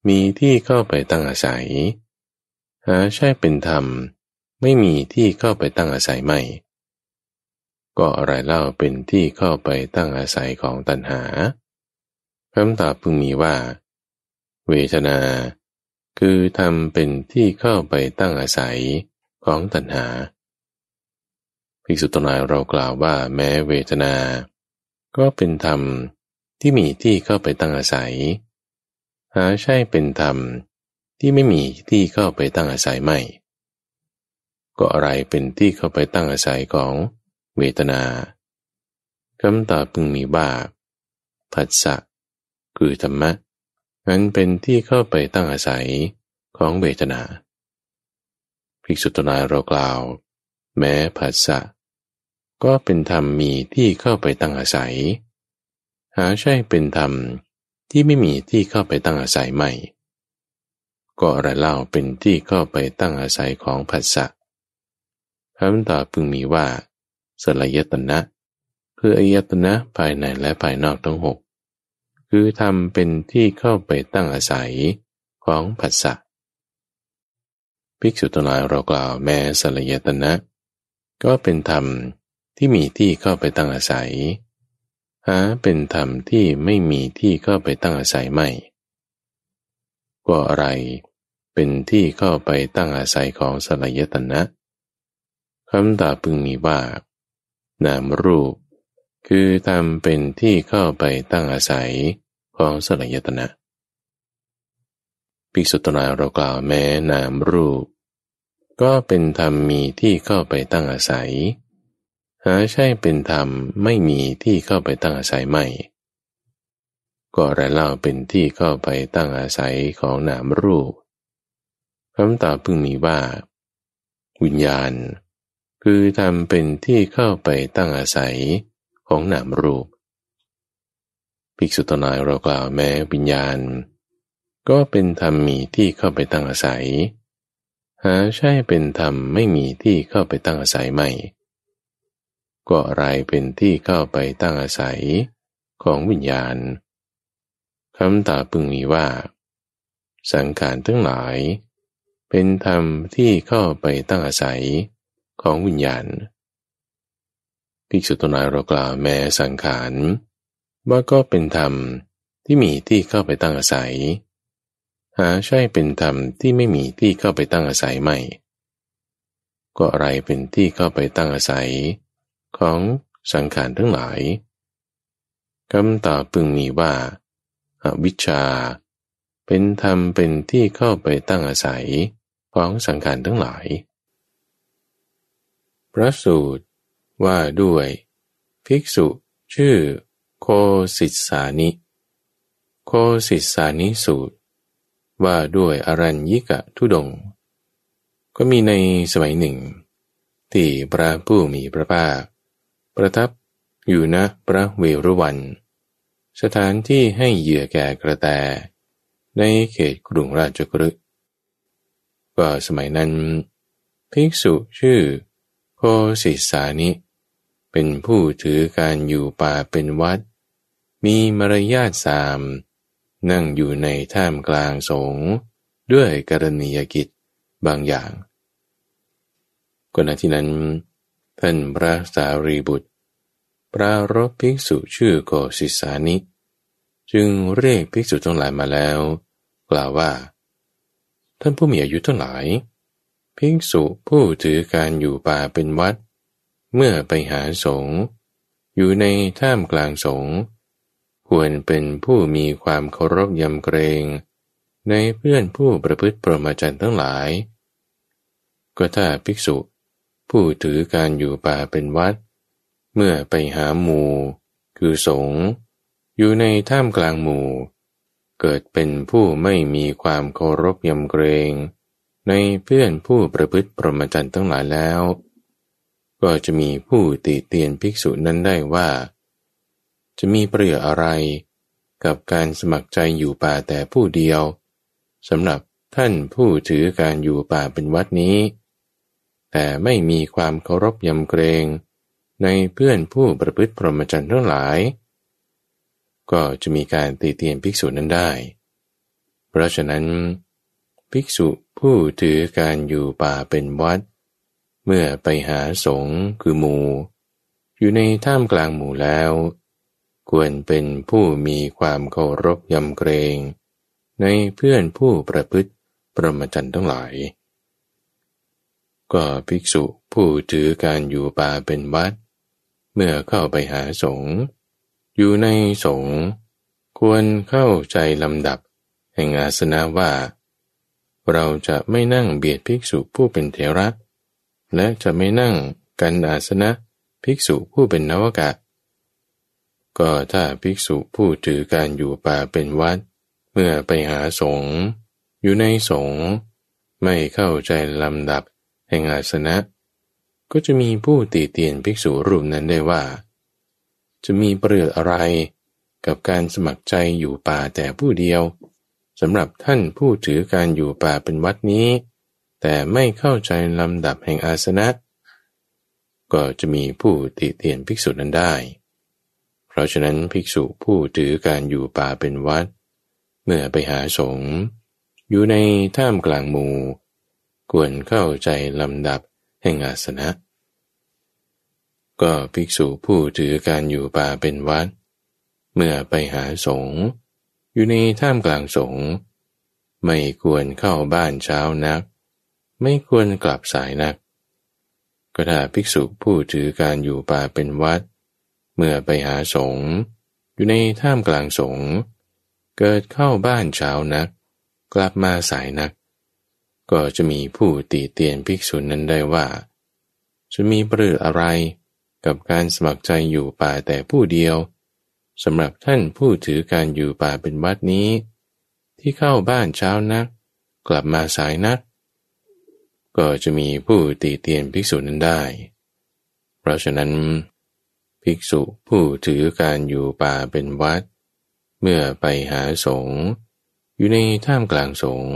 มีที่เข้าไปตั้งอาศัย หาใช่เป็นธรรมไม่มีที่เข้าไปตั้งอาศัยไม่ก็อะไรเล่าเป็นที่เข้าไปตั้งอาศัยของตัณหาคำตอบพึงมีว่า เวทนา คือธรรมเป็นที่เข้าไปตั้งอาศัย ของตัณหาภิกษุตนายเรากล่าวว่าแม้เวทนา ก็เป็นธรรมที่มีที่เข้าไปตั้งอาศัย หาใช่เป็นธรรมที่ไม่มีที่เข้าไปตั้งอาศัยไม่ ก็อะไรเป็นที่เข้าไปตั้งอาศัยของเวทนาคำตอบพึงมีว่าผัสสะคือธรรมะนั้นเป็นที่เข้าไปตั้งอาศัยของเวทนา ภิกษุตนายเรากล่าว แม้ผัสสะก็เป็นธรรมมีที่เข้าไปตั้งอาศัย หาใช่เป็นธรรมที่ไม่มีที่เข้าไปตั้งอาศัยใหม่ ก็อะไรเล่าเป็นที่เข้าไปตั้งอาศัยของผัสสะคำตอบพึงมีว่าสลายตนะคืออายตนะภายในและภายนอกทั้งหกคือทำเป็นที่เข้าไปตั้งอาศัยของผัสสะ ภิกษุตนายเรากล่าวแม้สลายตนะ ก็เป็นธรรมที่มีที่เข้าไปตั้งอาศัย หาเป็นธรรมที่ไม่มีที่เข้าไปตั้งอาศัยไม่ ก็อะไรเป็นที่เข้าไปตั้งอาศัยของสลายตนะคำตอบพึงมีว่านามรูป คือทำเป็นที่เข้าไปตั้งอาศัยของสลายตนะ ภิกษุตนาเรากล่าวแม้นามรูป ก็เป็นธรรมมีที่เข้าไปตั้งอาศัย หาใช่เป็นธรรมไม่มีที่เข้าไปตั้งอาศัยไม่ ก็แรเล่าเป็นที่เข้าไปตั้งอาศัยของนามรูปคำตอบพึงมีว่า วิญญาณ คือทำเป็นที่เข้าไปตั้งอาศัยของนามรูป ภิกษุตนายเรากล่าวแม้วิญญาณ ก็เป็นธรรมมีที่เข้าไปตั้งอาศัย หาใช่เป็นธรรมไม่มีที่เข้าไปตั้งอาศัยไม่ก็อะไรเป็นที่เข้าไปตั้งอาศัยของวิญญาณคำตาพึงมีว่า สังขารทั้งหลาย เป็นธรรมที่เข้าไปตั้งอาศัยของวิญญาณภิกษุตนายเรากล่าวแม้สังขารว่าก็เป็นธรรมที่มีที่เข้าไปตั้งอาศัย หาใช่เป็นธรรมที่ไม่มีที่เข้าไปตั้งอาศัยไม่ ก็อะไรเป็นที่เข้าไปตั้งอาศัย ของสังขารทั้งหลายคำตอบพึงมีว่าอาวิชชา เป็นธรรมเป็นที่เข้าไปตั้งอาศัยของสังขารทั้งหลาย พระสูตรว่าด้วย ภิกษุชื่อ โคสิสานิ โคสิสานิสูตร ว่าด้วยอรัญญิกะทุดง ก็มีในสมัยหนึ่ง ที่พระผู้มีพระภาค ประทับอยู่ณพระเวรุวัน สถานที่ให้เหยื่อแก่กระแต ในเขตกรุงราชกฤห์ก็สมัยนั้น ภิกษุชื่อโคสิสานิ เป็นผู้ถือการอยู่ป่าเป็นวัด มีมารยาทสาม นั่งอยู่ในท่ามกลางสงด้วยกรณียกิจบางอย่างก่อนที่นั้น ท่านพระสารีบุตร ปรารบภิกษุชื่อโกศิสานิ จึงเรียกภิกษุทั้งหลายมาแล้ว กล่าวว่า ท่านผู้มีอายุทั้งหลาย ภิกษุผู้ถือการอยู่ป่าเป็นวัด เมื่อไปหาสงฆ์อยู่ในท่ามกลางสงฆ์ ควรเป็นผู้มีความเคารพยำเกรง ในเพื่อนผู้ประพฤติปรมาจันทั้งหลาย ก็ถ้าภิกษุ ผู้ถือการอยู่ป่าเป็นวัด เมื่อไปหาหมู่ คือสงฆ์อยู่ในท่ามกลางหมู่ เกิดเป็นผู้ไม่มีความเคารพยำเกรง ในเพื่อนผู้ประพฤติปรมาจันทั้งหลายแล้ว ก็จะมีผู้ติเตียนภิกษุนั้นได้ว่า จะมีประโยชน์อะไร กับการสมัครใจอยู่ป่าแต่ผู้เดียวสำหรับท่านผู้ถือการอยู่ป่าเป็นวัดนี้ แต่ไม่มีความเคารพยำเกรง ในเพื่อนผู้ประพฤติพรหมจรรย์ทั้งหลาย ก็จะมีการตีเตียนภิกษุนั้นได้ เพราะฉะนั้น ภิกษุผู้ถือการอยู่ป่าเป็นวัด เมื่อไปหาสงฆ์คือหมู่ อยู่ในท่ามกลางหมู่แล้ว ควรเป็นผู้มีความเคารพยำเกรง ในเพื่อนผู้ประพฤติปรหมจรรย์ทั้งหลาย ก็ภิกษุผู้ถือการอยู่ป่าเป็นวัด เมื่อเข้าไปหาสงฆ์อยู่ในสงฆ์ควรเข้าใจลำดับแห่งอาสนะว่า เราจะไม่นั่งเบียดภิกษุผู้เป็นเถระ และจะไม่นั่งกันอาสนะภิกษุผู้เป็นนวกะ ก็ถ้าภิกษุผู้ถือการอยู่ป่าเป็นวัด เมื่อไปหาสงฆ์อยู่ในสงฆ์ไม่เข้าใจลำดับแห่งอาสนะ ก็จะมีผู้ตีเตียนภิกษุรูปนั้นได้ว่า จะมีประโยชน์อะไรกับการสมัครใจอยู่ป่าแต่ผู้เดียวสำหรับท่านผู้ถือการอยู่ป่าเป็นวัดนี้ แต่ไม่เข้าใจลำดับแห่งอาสนะ ก็จะมีผู้ติเตียนภิกษุนั้นได้ ราะฉะนั้นภิกษุผู้ถือการอยู่ป่าเป็นวัด เมื่อไปหาสงฆ์อยู่ในท่ามกลางหมู่ ควรเข้าใจลำดับแห่งอาสนะ ก็ภิกษุผู้ถือการอยู่ป่าเป็นวัด เมื่อไปหาสงฆ์อยู่ในท่ามกลางสงฆ์ไม่ควรเข้าบ้านเช้านัก ไม่ควรกลับสายนัก ก็ถ้าภิกษุผู้ถือการอยู่ป่าเป็นวัดเเมื่อไปหาสงฆ์อยู่ในท่ามกลางสงฆ์เกิดเข้าบ้านเช้านัก กลับมาสายนัก ก็จะมีผู้ตีเตียนภิกษุนั้นได้ว่า จะมีประโยชน์อะไรกับการสมัครใจอยู่ป่าแต่ผู้เดียวสำหรับท่านผู้ถือการอยู่ป่าเป็นวัดนี้ ที่เข้าบ้านเช้านัก กลับมาสายนัก ก็จะมีผู้ตีเตียนภิกษุนั้นได้ เพราะฉะนั้น ภิกษุผู้ถือการอยู่ป่าเป็นวัด เมื่อไปหาสงฆ์อยู่ในท่ามกลางสงฆ์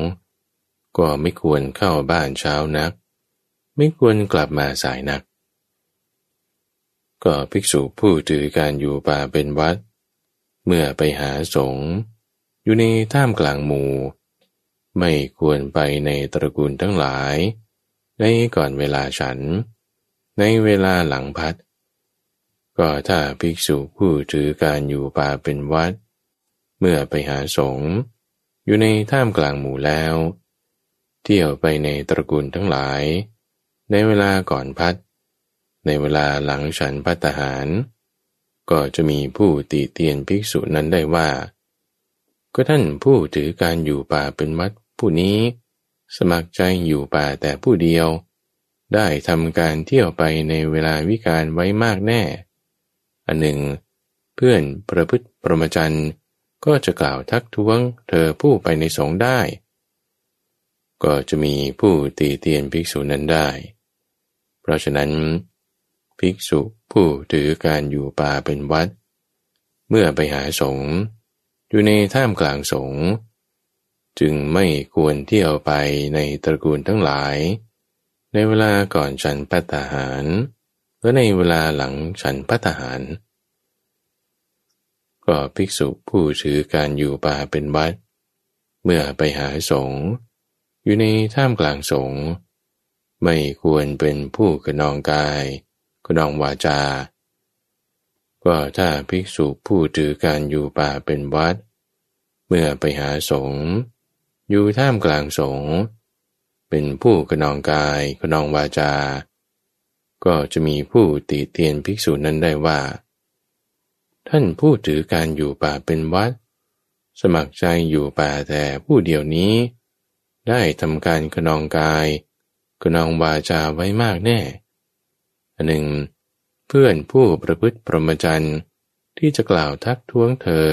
ก็ไม่ควรเข้าบ้านเช้านัก ไม่ควรกลับมาสายนัก ก็ภิกษุผู้ถือการอยู่ป่าเป็นวัด เมื่อไปหาสงฆ์อยู่ในท่ามกลางหมู่ ไม่ควรไปในตระกูลทั้งหลาย ในก่อนเวลาฉัน ในเวลาหลังพัด ก็ถ้าภิกษุผู้ถือการอยู่ป่าเป็นวัด เมื่อไปหาสงฆ์อยู่ในท่ามกลางหมู่แล้ว เที่ยวไปในตระกูลทั้งหลาย ในเวลาก่อนพัด ในเวลาหลังฉันพัตหาร ก็จะมีผู้ตีเตียนภิกษุนั้นได้ว่า ก็ท่านผู้ถือการอยู่ป่าเป็นวัดผู้นี้ สมัครใจอยู่ป่าแต่ผู้เดียว ได้ทำการเที่ยวไปในเวลาวิการไว้มากแน่ อันหนึ่ง เพื่อนประพฤติประมจันก็จะกล่าวทักท้วงเธอผู้ไปในสงได้ ก็จะมีผู้ตีเตียนภิกษุนั้นได้ เพราะฉะนั้น ภิกษุผู้ถือการอยู่ป่าเป็นวัด เมื่อไปหาสงฆ์อยู่ในท่ามกลางสงฆ์จึงไม่ควรเที่ยวไปในตระกูลทั้งหลาย ในเวลาก่อนฉันพัตหาร และในเวลาหลังฉันพัตหาร ก็ภิกษุผู้ถือการอยู่ป่าเป็นวัด เมื่อไปหาสงฆ์อยู่ในท่ามกลางสงฆ์ไม่ควรเป็นผู้กระนองกายกระนองวาจา ก็ถ้าภิกษุผู้ถือการอยู่ป่าเป็นวัด เมื่อไปหาสงฆ์อยู่ท่ามกลางสงฆ์เป็นผู้กระนองกายกระนองวาจา ก็จะมีผู้ติเตียนภิกษุนั้นได้ว่า ท่านผู้ถือการอยู่ป่าเป็นวัด สมัครใจอยู่ป่าแต่ผู้เดียวนี้ ได้ทำการกระนองกายกระนองวาจาไว้มากแน่ อันหนึ่ง เพื่อนผู้ประพฤติพรหมจรรย์ที่จะกล่าวทักท้วงเธอ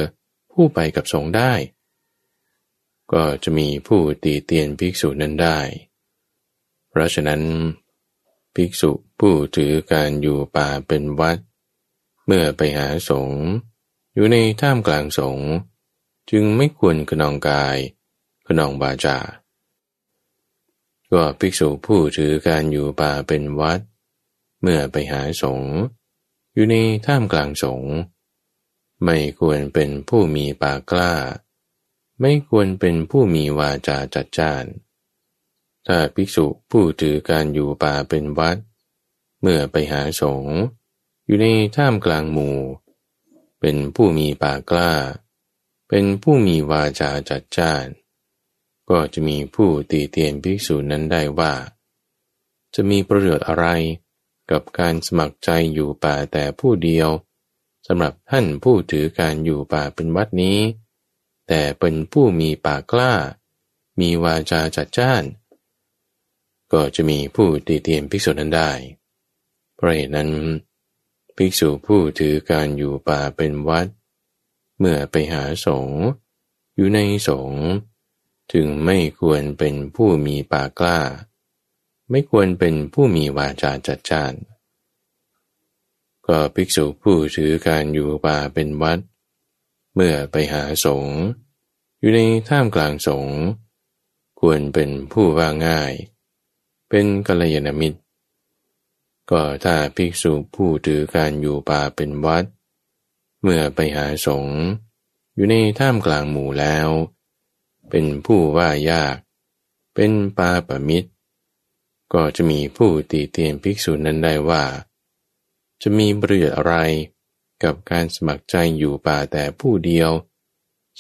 ผู้ไปกับสงได้ ก็จะมีผู้ตีเตียนภิกษุนั้นได้ เพราะฉะนั้น ภิกษุผู้ถือการอยู่ป่าเป็นวัด เมื่อไปหาสงฆ์อยู่ในท่ามกลางสงฆ์จึงไม่ควรกนองกายกนองบาจาก็ภิกษุผู้ถือการอยู่ป่าเป็นวัด เมื่อไปหาสงฆ์อยู่ในท่ามกลางสงฆ์ไม่ควรเป็นผู้มีปากกล้า ไม่ควรเป็นผู้มีวาจาจัดจ้าน ถ้าภิกษุผู้ถือการอยู่ป่าเป็นวัด เมื่อไปหาสงฆ์อยู่ในท่ามกลางหมู่ เป็นผู้มีปากกล้า เป็นผู้มีวาจาจัดจ้าน ก็จะมีผู้ตีเตียนภิกษุนั้นได้ว่า จะมีประโยชน์อะไรกับการสมัครใจอยู่ป่าแต่ผู้เดียวสำหรับท่านผู้ถือการอยู่ป่าเป็นวัดนี้ แต่เป็นผู้มีปากกล้า มีวาจาจัดจ้าน ก็จะมีผู้ตีเตียนภิกษุนั้นได้ เพราะเหตุนั้น ภิกษุผู้ถือการอยู่ป่าเป็นวัด เมื่อไปหาสงฆ์อยู่ในสงฆ์จึงไม่ควรเป็นผู้มีปากล้า ไม่ควรเป็นผู้มีวาจาจัดจ้าน ก็ภิกษุผู้ถือการอยู่ป่าเป็นวัด เมื่อไปหาสงฆ์อยู่ในท่ามกลางสงฆ์ควรเป็นผู้ว่าง่าย เป็นกัลยาณมิตร ก็ถ้าภิกษุผู้ถือการอยู่ป่าเป็นวัด เมื่อไปหาสงฆ์อยู่ในท่ามกลางหมู่แล้ว เป็นผู้ว่ายาก เป็นปาปมิตร ก็จะมีผู้ตีเตียนภิกษุนั้นได้ว่า จะมีประโยชน์อะไรกับการสมัครใจอยู่ป่าแต่ผู้เดียว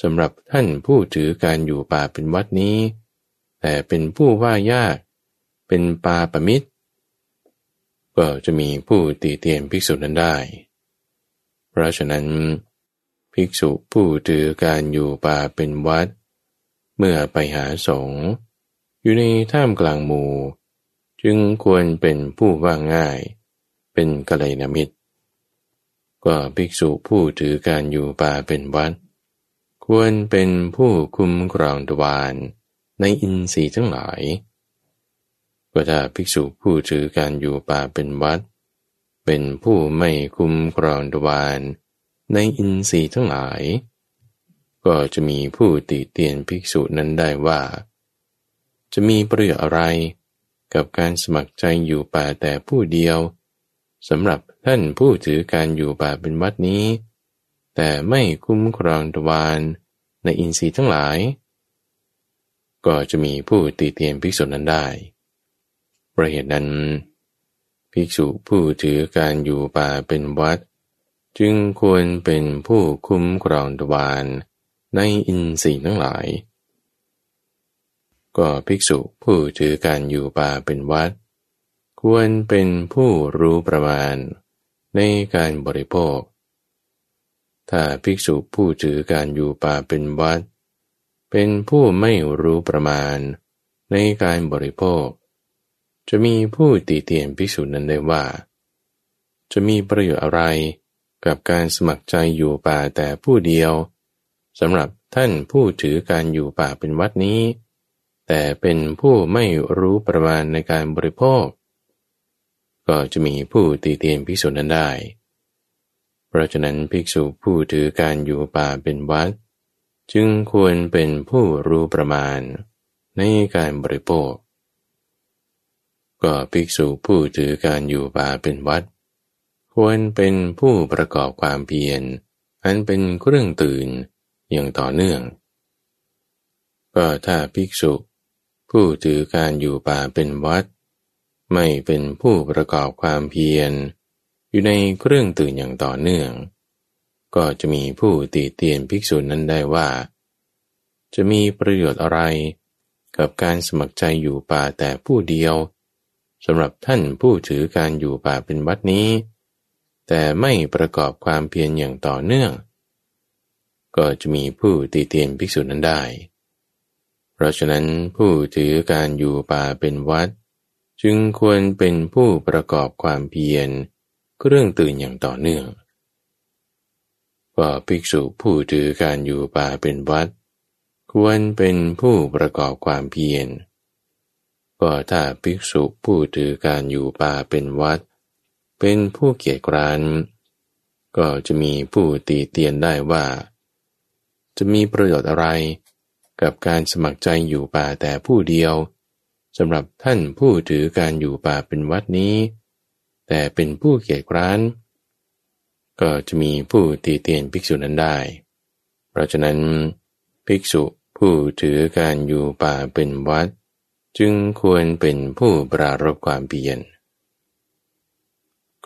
สำหรับท่านผู้ถือการอยู่ป่าเป็นวัดนี้ แต่เป็นผู้ว่ายาก เป็นปาปมิตร ก็จะมีผู้ตีเตียนภิกษุนั้นได้ เพราะฉะนั้น ภิกษุผู้ถือการอยู่ป่าเป็นวัด เมื่อไปหาสงฆ์อยู่ในท่ามกลางหมู่จึงควรเป็นผู้ว่าง่าย เป็นกัลยาณมิตร ก็ภิกษุผู้ถือการอยู่ป่าเป็นวัด ควรเป็นผู้คุ้มครองตวารในอินทรีย์ทั้งหลาย ก็ถ้าภิกษุผู้ถือการอยู่ป่าเป็นวัด เป็นผู้ไม่คุ้มครองตวารในอินทรีย์ทั้งหลาย ก็จะมีผู้ติเตียนภิกษุนั้นได้ว่า จะมีประโยชน์อะไร กับการสมัครใจอยู่ป่าแต่ผู้เดียวสำหรับท่านผู้ถือการอยู่ป่าเป็นวัดนี้ แต่ไม่คุ้มครองตวารในอินทรีย์ทั้งหลาย ก็จะมีผู้ติเตียนภิกษุนั้นได้ ประเหตุนั้น ภิกษุผู้ถือการอยู่ป่าเป็นวัด จึงควรเป็นผู้คุ้มครองตวารในอินทรีย์ทั้งหลาย ก็ภิกษุผู้ถือการอยู่ป่าเป็นวัด ควรเป็นผู้รู้ประมาณในการบริโภค ถ้าภิกษุผู้ถือการอยู่ป่าเป็นวัด เป็นผู้ไม่รู้ประมาณในการบริโภค จะมีผู้ตีเตียนภิกษุนั้นได้ว่า จะมีประโยชน์อะไรกับการสมัครใจอยู่ป่าแต่ผู้เดียวสำหรับท่านผู้ถือการอยู่ป่าเป็นวัดนี้ แต่เป็นผู้ไม่รู้ประมาณในการบริโภค ก็จะมีผู้ตีเตียนภิกษุนั้นได้ เพราะฉะนั้นภิกษุผู้ถือการอยู่ป่าเป็นวัด จึงควรเป็นผู้รู้ประมาณในการบริโภค ก็ภิกษุผู้ถือการอยู่ป่าเป็นวัด ควรเป็นผู้ประกอบความเพียรอันเป็นเครื่องตื่นอย่างต่อเนื่อง ก็ถ้าภิกษุ ผู้ถือการอยู่ป่าเป็นวัด ไม่เป็นผู้ประกอบความเพียร อยู่ในเครื่องตื่นอย่างต่อเนื่อง ก็จะมีผู้ตีเตียนภิกษุนั้นได้ว่า จะมีประโยชน์อะไร กับการสมัครใจอยู่ป่าแต่ผู้เดียว สำหรับท่านผู้ถือการอยู่ป่าเป็นวัดนี้ แต่ไม่ประกอบความเพียรอย่างต่อเนื่อง ก็จะมีผู้ตีเตียนภิกษุนั้นได้ เพราะฉะนั้นผู้ถือการอยู่ป่าเป็นวัด จึงควรเป็นผู้ประกอบความเพียรเครื่องตื่นอย่างต่อเนื่องว่าภิกษุผู้ถือการอยู่ป่าเป็นวัด ควรเป็นผู้ประกอบความเพียร ก็ถ้าภิกษุผู้ถือการอยู่ป่าเป็นวัด เป็นผู้เกียจคร้าน ก็จะมีผู้ตีเตียนได้ว่า จะมีประโยชน์อะไร กับการสมัครใจอยู่ป่าแต่ผู้เดียวสำหรับท่านผู้ถือการอยู่ป่าเป็นวัดนี้ แต่เป็นผู้เกียจคร้าน ก็จะมีผู้ตีเตียนภิกษุนั้นได้ เพราะฉะนั้น ภิกษุผู้ถือการอยู่ป่าเป็นวัด จึงควรเป็นผู้ปรารบความเพียร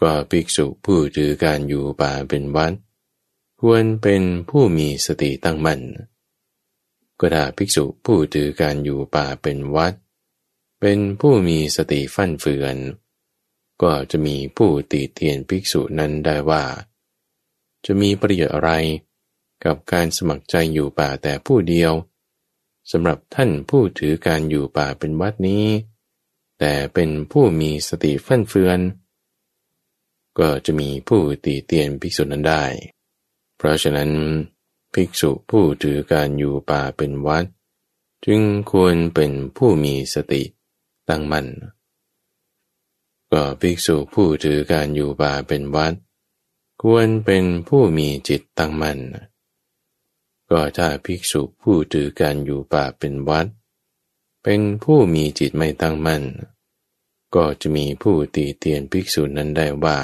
ก็ภิกษุผู้ถือการอยู่ป่าเป็นวัดควรเป็นผู้มีสติตั้งมั่นก็ถ้าภิกษุผู้ถือการอยู่ป่าเป็นวัด เป็นผู้มีสติฟั่นเฟือน ก็จะมีผู้ตีเตียนภิกษุนั้นได้ว่า จะมีประโยชน์อะไร กับการสมัครใจอยู่ป่าแต่ผู้เดียว สำหรับท่านผู้ถือการอยู่ป่าเป็นวัดนี้ แต่เป็นผู้มีสติฟั่นเฟือน ก็จะมีผู้ตีเตียนภิกษุนั้นได้ เพราะฉะนั้นภิกษุผู้ถือการอยู่ป่าเป็นวัด จึงควรเป็นผู้มีสติตั้งมั่นก็ภิกษุผู้ถือการอยู่ป่าเป็นวัด ควรเป็นผู้มีจิตตั้งมั่น ก็ถ้าภิกษุผู้ถือการอยู่ป่าเป็นวัด เป็นผู้มีจิตไม่ตั้งมั่น ก็จะมีผู้ตีเตียนภิกษุนั้นได้ว่า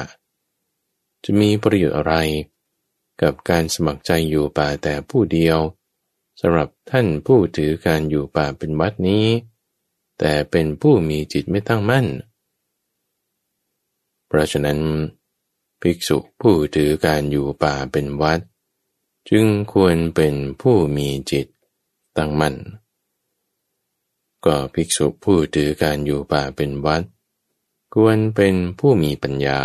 จะมีประโยชน์อะไร กับการสมัครใจอยู่ป่าแต่ผู้เดียวสำหรับท่านผู้ถือการอยู่ป่าเป็นวัดนี้ แต่เป็นผู้มีจิตไม่ตั้งมั่น เพราะฉะนั้น ภิกษุผู้ถือการอยู่ป่าเป็นวัด จึงควรเป็นผู้มีจิตตั้งมั่น ก็ภิกษุผู้ถือการอยู่ป่าเป็นวัด ควรเป็นผู้มีปัญญา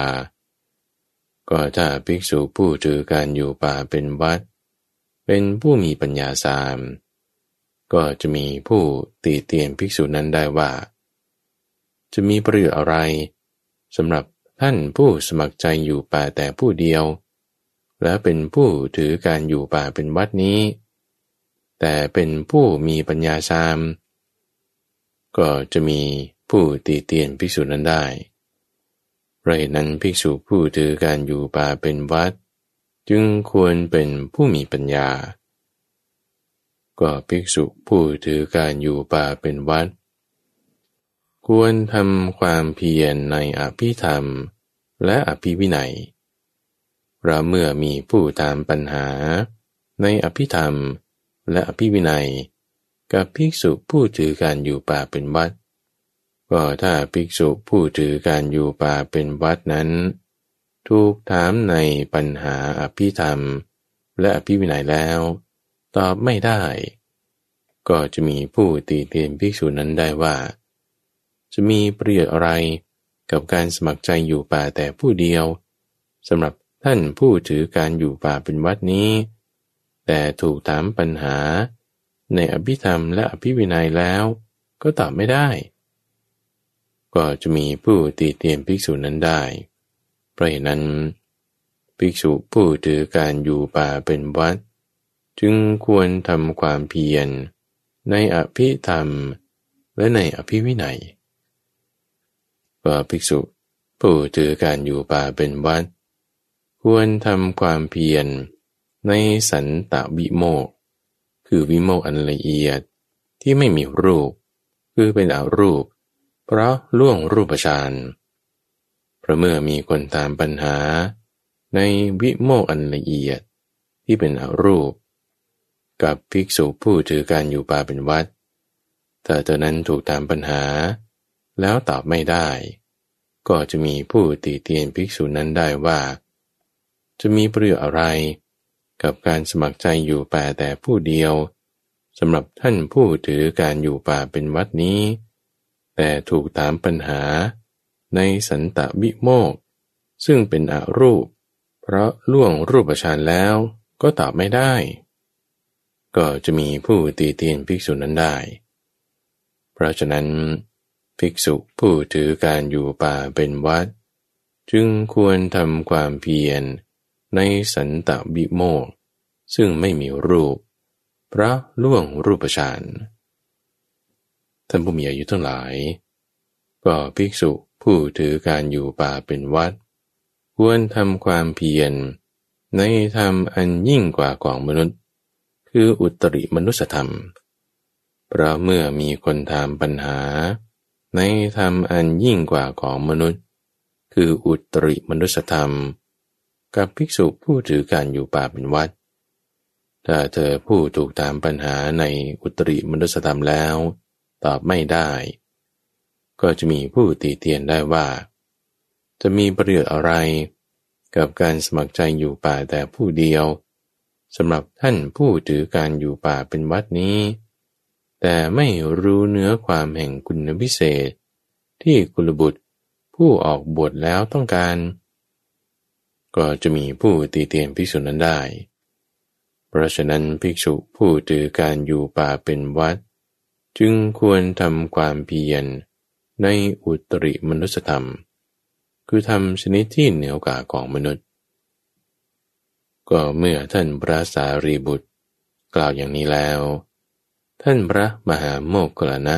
ก็ถ้าภิกษุผู้ถือการอยู่ป่าเป็นวัด เป็นผู้มีปัญญาสาม ก็จะมีผู้ตีเตียนภิกษุนั้นได้ว่า จะมีประโยชน์อะไรสำหรับท่านผู้สมัครใจอยู่ป่าแต่ผู้เดียว และเป็นผู้ถือการอยู่ป่าเป็นวัดนี้ แต่เป็นผู้มีปัญญาสาม ก็จะมีผู้ตีเตียนภิกษุนั้นได้เพราะเหตุนั้นภิกษุผู้ถือการอยู่ป่าเป็นวัด จึงควรเป็นผู้มีปัญญา ก็ภิกษุผู้ถือการอยู่ป่าเป็นวัด ควรทำความเพียรในอภิธรรมและอภิวินัย เราเมื่อมีผู้ตามปัญหา ในอภิธรรมและอภิวินัย กับภิกษุผู้ถือการอยู่ป่าเป็นวัด ก็ถ้าภิกษุผู้ถือการอยู่ป่าเป็นวัดนั้น ถูกถามในปัญหาอภิธรรม และอภิวินัยแล้ว ตอบไม่ได้ ก็จะมีผู้ตีเตียนภิกษุนั้นได้ว่า จะมีประโยชน์อะไรกับการสมัครใจอยู่ป่าแต่ผู้เดียวสำหรับ ท่านผู้ถือการอยู่ป่าเป็นวัดนี้ แต่ถูกถามปัญหา ในอภิธรรมและอภิวินัยแล้วก็ตอบไม่ได้ ก็จะมีผู้ตีเตียนภิกษุนั้นได้ เพราะเหตุนั้นภิกษุผู้ถือการอยู่ป่าเป็นวัด จึงควรทำความเพียร ในอภิธรรม และในอภิวินัยว่าภิกษุผู้ถือการอยู่ป่าเป็นวัด ควรทำความเพียรในสันตวิโมก คือวิโมกอันละเอียดที่ไม่มีรูป คือเป็นอารูป เพราะล่วงรูปฌานเพราะเมื่อมีคนตามปัญหา ในวิโมกอันละเอียดที่เป็นอารูป กับภิกษุผู้ถือการอยู่ป่าเป็นวัดถ้าเธอนั้นถูกตามปัญหา แล้วตอบไม่ได้ ก็จะมีผู้ตีเตียนภิกษุนั้นได้ว่า จะมีประโยชน์อะไร กับการสมัครใจอยู่ป่าแต่ผู้เดียวสำหรับท่านผู้ถือการอยู่ป่าเป็นวัดนี้ แต่ถูกตามปัญหาในสันตวิโมก ซึ่งเป็นอรูป เพราะล่วงรูปฌานแล้วก็ตอบไม่ได้ ก็จะมีผู้ตีเตียนภิกษุนั้นได้ เพราะฉะนั้น ภิกษุผู้ถือการอยู่ป่าเป็นวัด จึงควรทำความเพียร ในสันตวิโมก ซึ่งไม่มีรูป พระล่วงรูปฌานท่านผู้มีอายุทั้งหลาย ก็ภิกษุผู้ถือการอยู่ป่าเป็นวัด ควรทำความเพียร ในธรรมอันยิ่งกว่าของมนุษย์ คืออุตริมนุสธรรม เพราะเมื่อมีคนถามปัญหา ในธรรมอันยิ่งกว่าของมนุษย์ คืออุตริมนุสธรรม กับภิกษุผู้ถือการอยู่ป่าเป็นวัด ถ้าเธอผู้ถูกตามปัญหาในอุตริมนุสธรรมแล้ว ตอบไม่ได้ ก็จะมีผู้ตีเตียนได้ว่า จะมีประโยชน์อะไร กับการสมัครใจอยู่ป่าแต่ผู้เดียวสำหรับท่านผู้ถือการอยู่ป่าเป็นวัดนี้ แต่ไม่รู้เนื้อความแห่งคุณพิเศษ ที่กุลบุตรผู้ออกบวชแล้วต้องการ ก็จะมีผู้ตีเตียนพิสุนั้นได้ เพราะฉะนั้นภิกษุผู้ถือการอยู่ป่าเป็นวัด จึงควรทำความเพียรในอุตริมนุสธรรม คือทำชนิดที่เหนือกว่าของมนุษย์ ก็เมื่อท่านพระสารีบุตร กล่าวอย่างนี้แล้ว ท่านพระมหาโมกขลนะ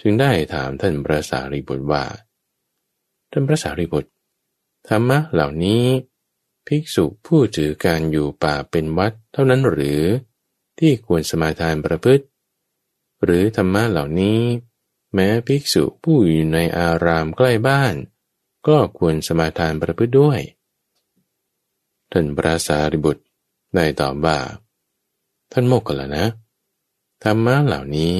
จึงได้ถามท่านพระสารีบุตรว่า ท่านพระสารีบุตรธรรมะเหล่านี้ ภิกษุผู้ถือการอยู่ป่าเป็นวัดเท่านั้นหรือ ที่ควรสมาทานประพฤติ หรือธรรมะเหล่านี้ แม้ภิกษุผู้อยู่ในอารามใกล้บ้าน ก็ควรสมาทานประพฤติด้วยท่านพระสารีบุตรได้ตอบว่า ท่านโมกขละนะธรรมะเหล่านี้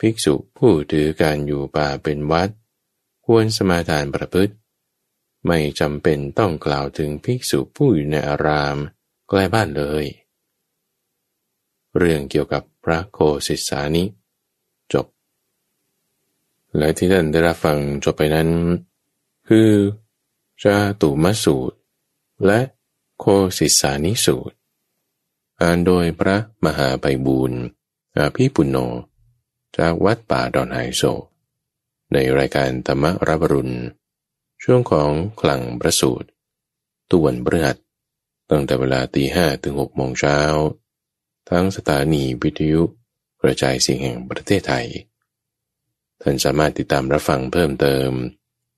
ภิกษุผู้ถือการอยู่ป่าเป็นวัด ควรสมาทานประพฤติ ไม่จำเป็นต้องกล่าวถึงภิกษุผู้อยู่ในอารามใกล้บ้านเลย เรื่องเกี่ยวกับพระโคสิสานิจบ และที่ท่านได้รับฟังจบไปนั้น คือจาตุมสูตร และโคสิสานิสูตร อ่านโดยพระมหาไพบูรณ์อาภีปุณโญจากวัดป่าดอนไฮโซ ในรายการธรรมรับรุณ ช่วงของคลังประสูตรตุวันเบือดตั้งแต่เวลาตีห้ถึงหกโมงเช้า ทั้งสถานีวิทยุกระจายเสียงแห่งประเทศไทย ท่านสามารถติดตามรับฟังเพิ่มเติม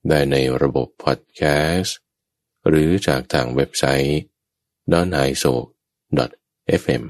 ได้ในระบบพอดแคสต์ หรือจากทางเว็บไซต์ d o n a i s o fm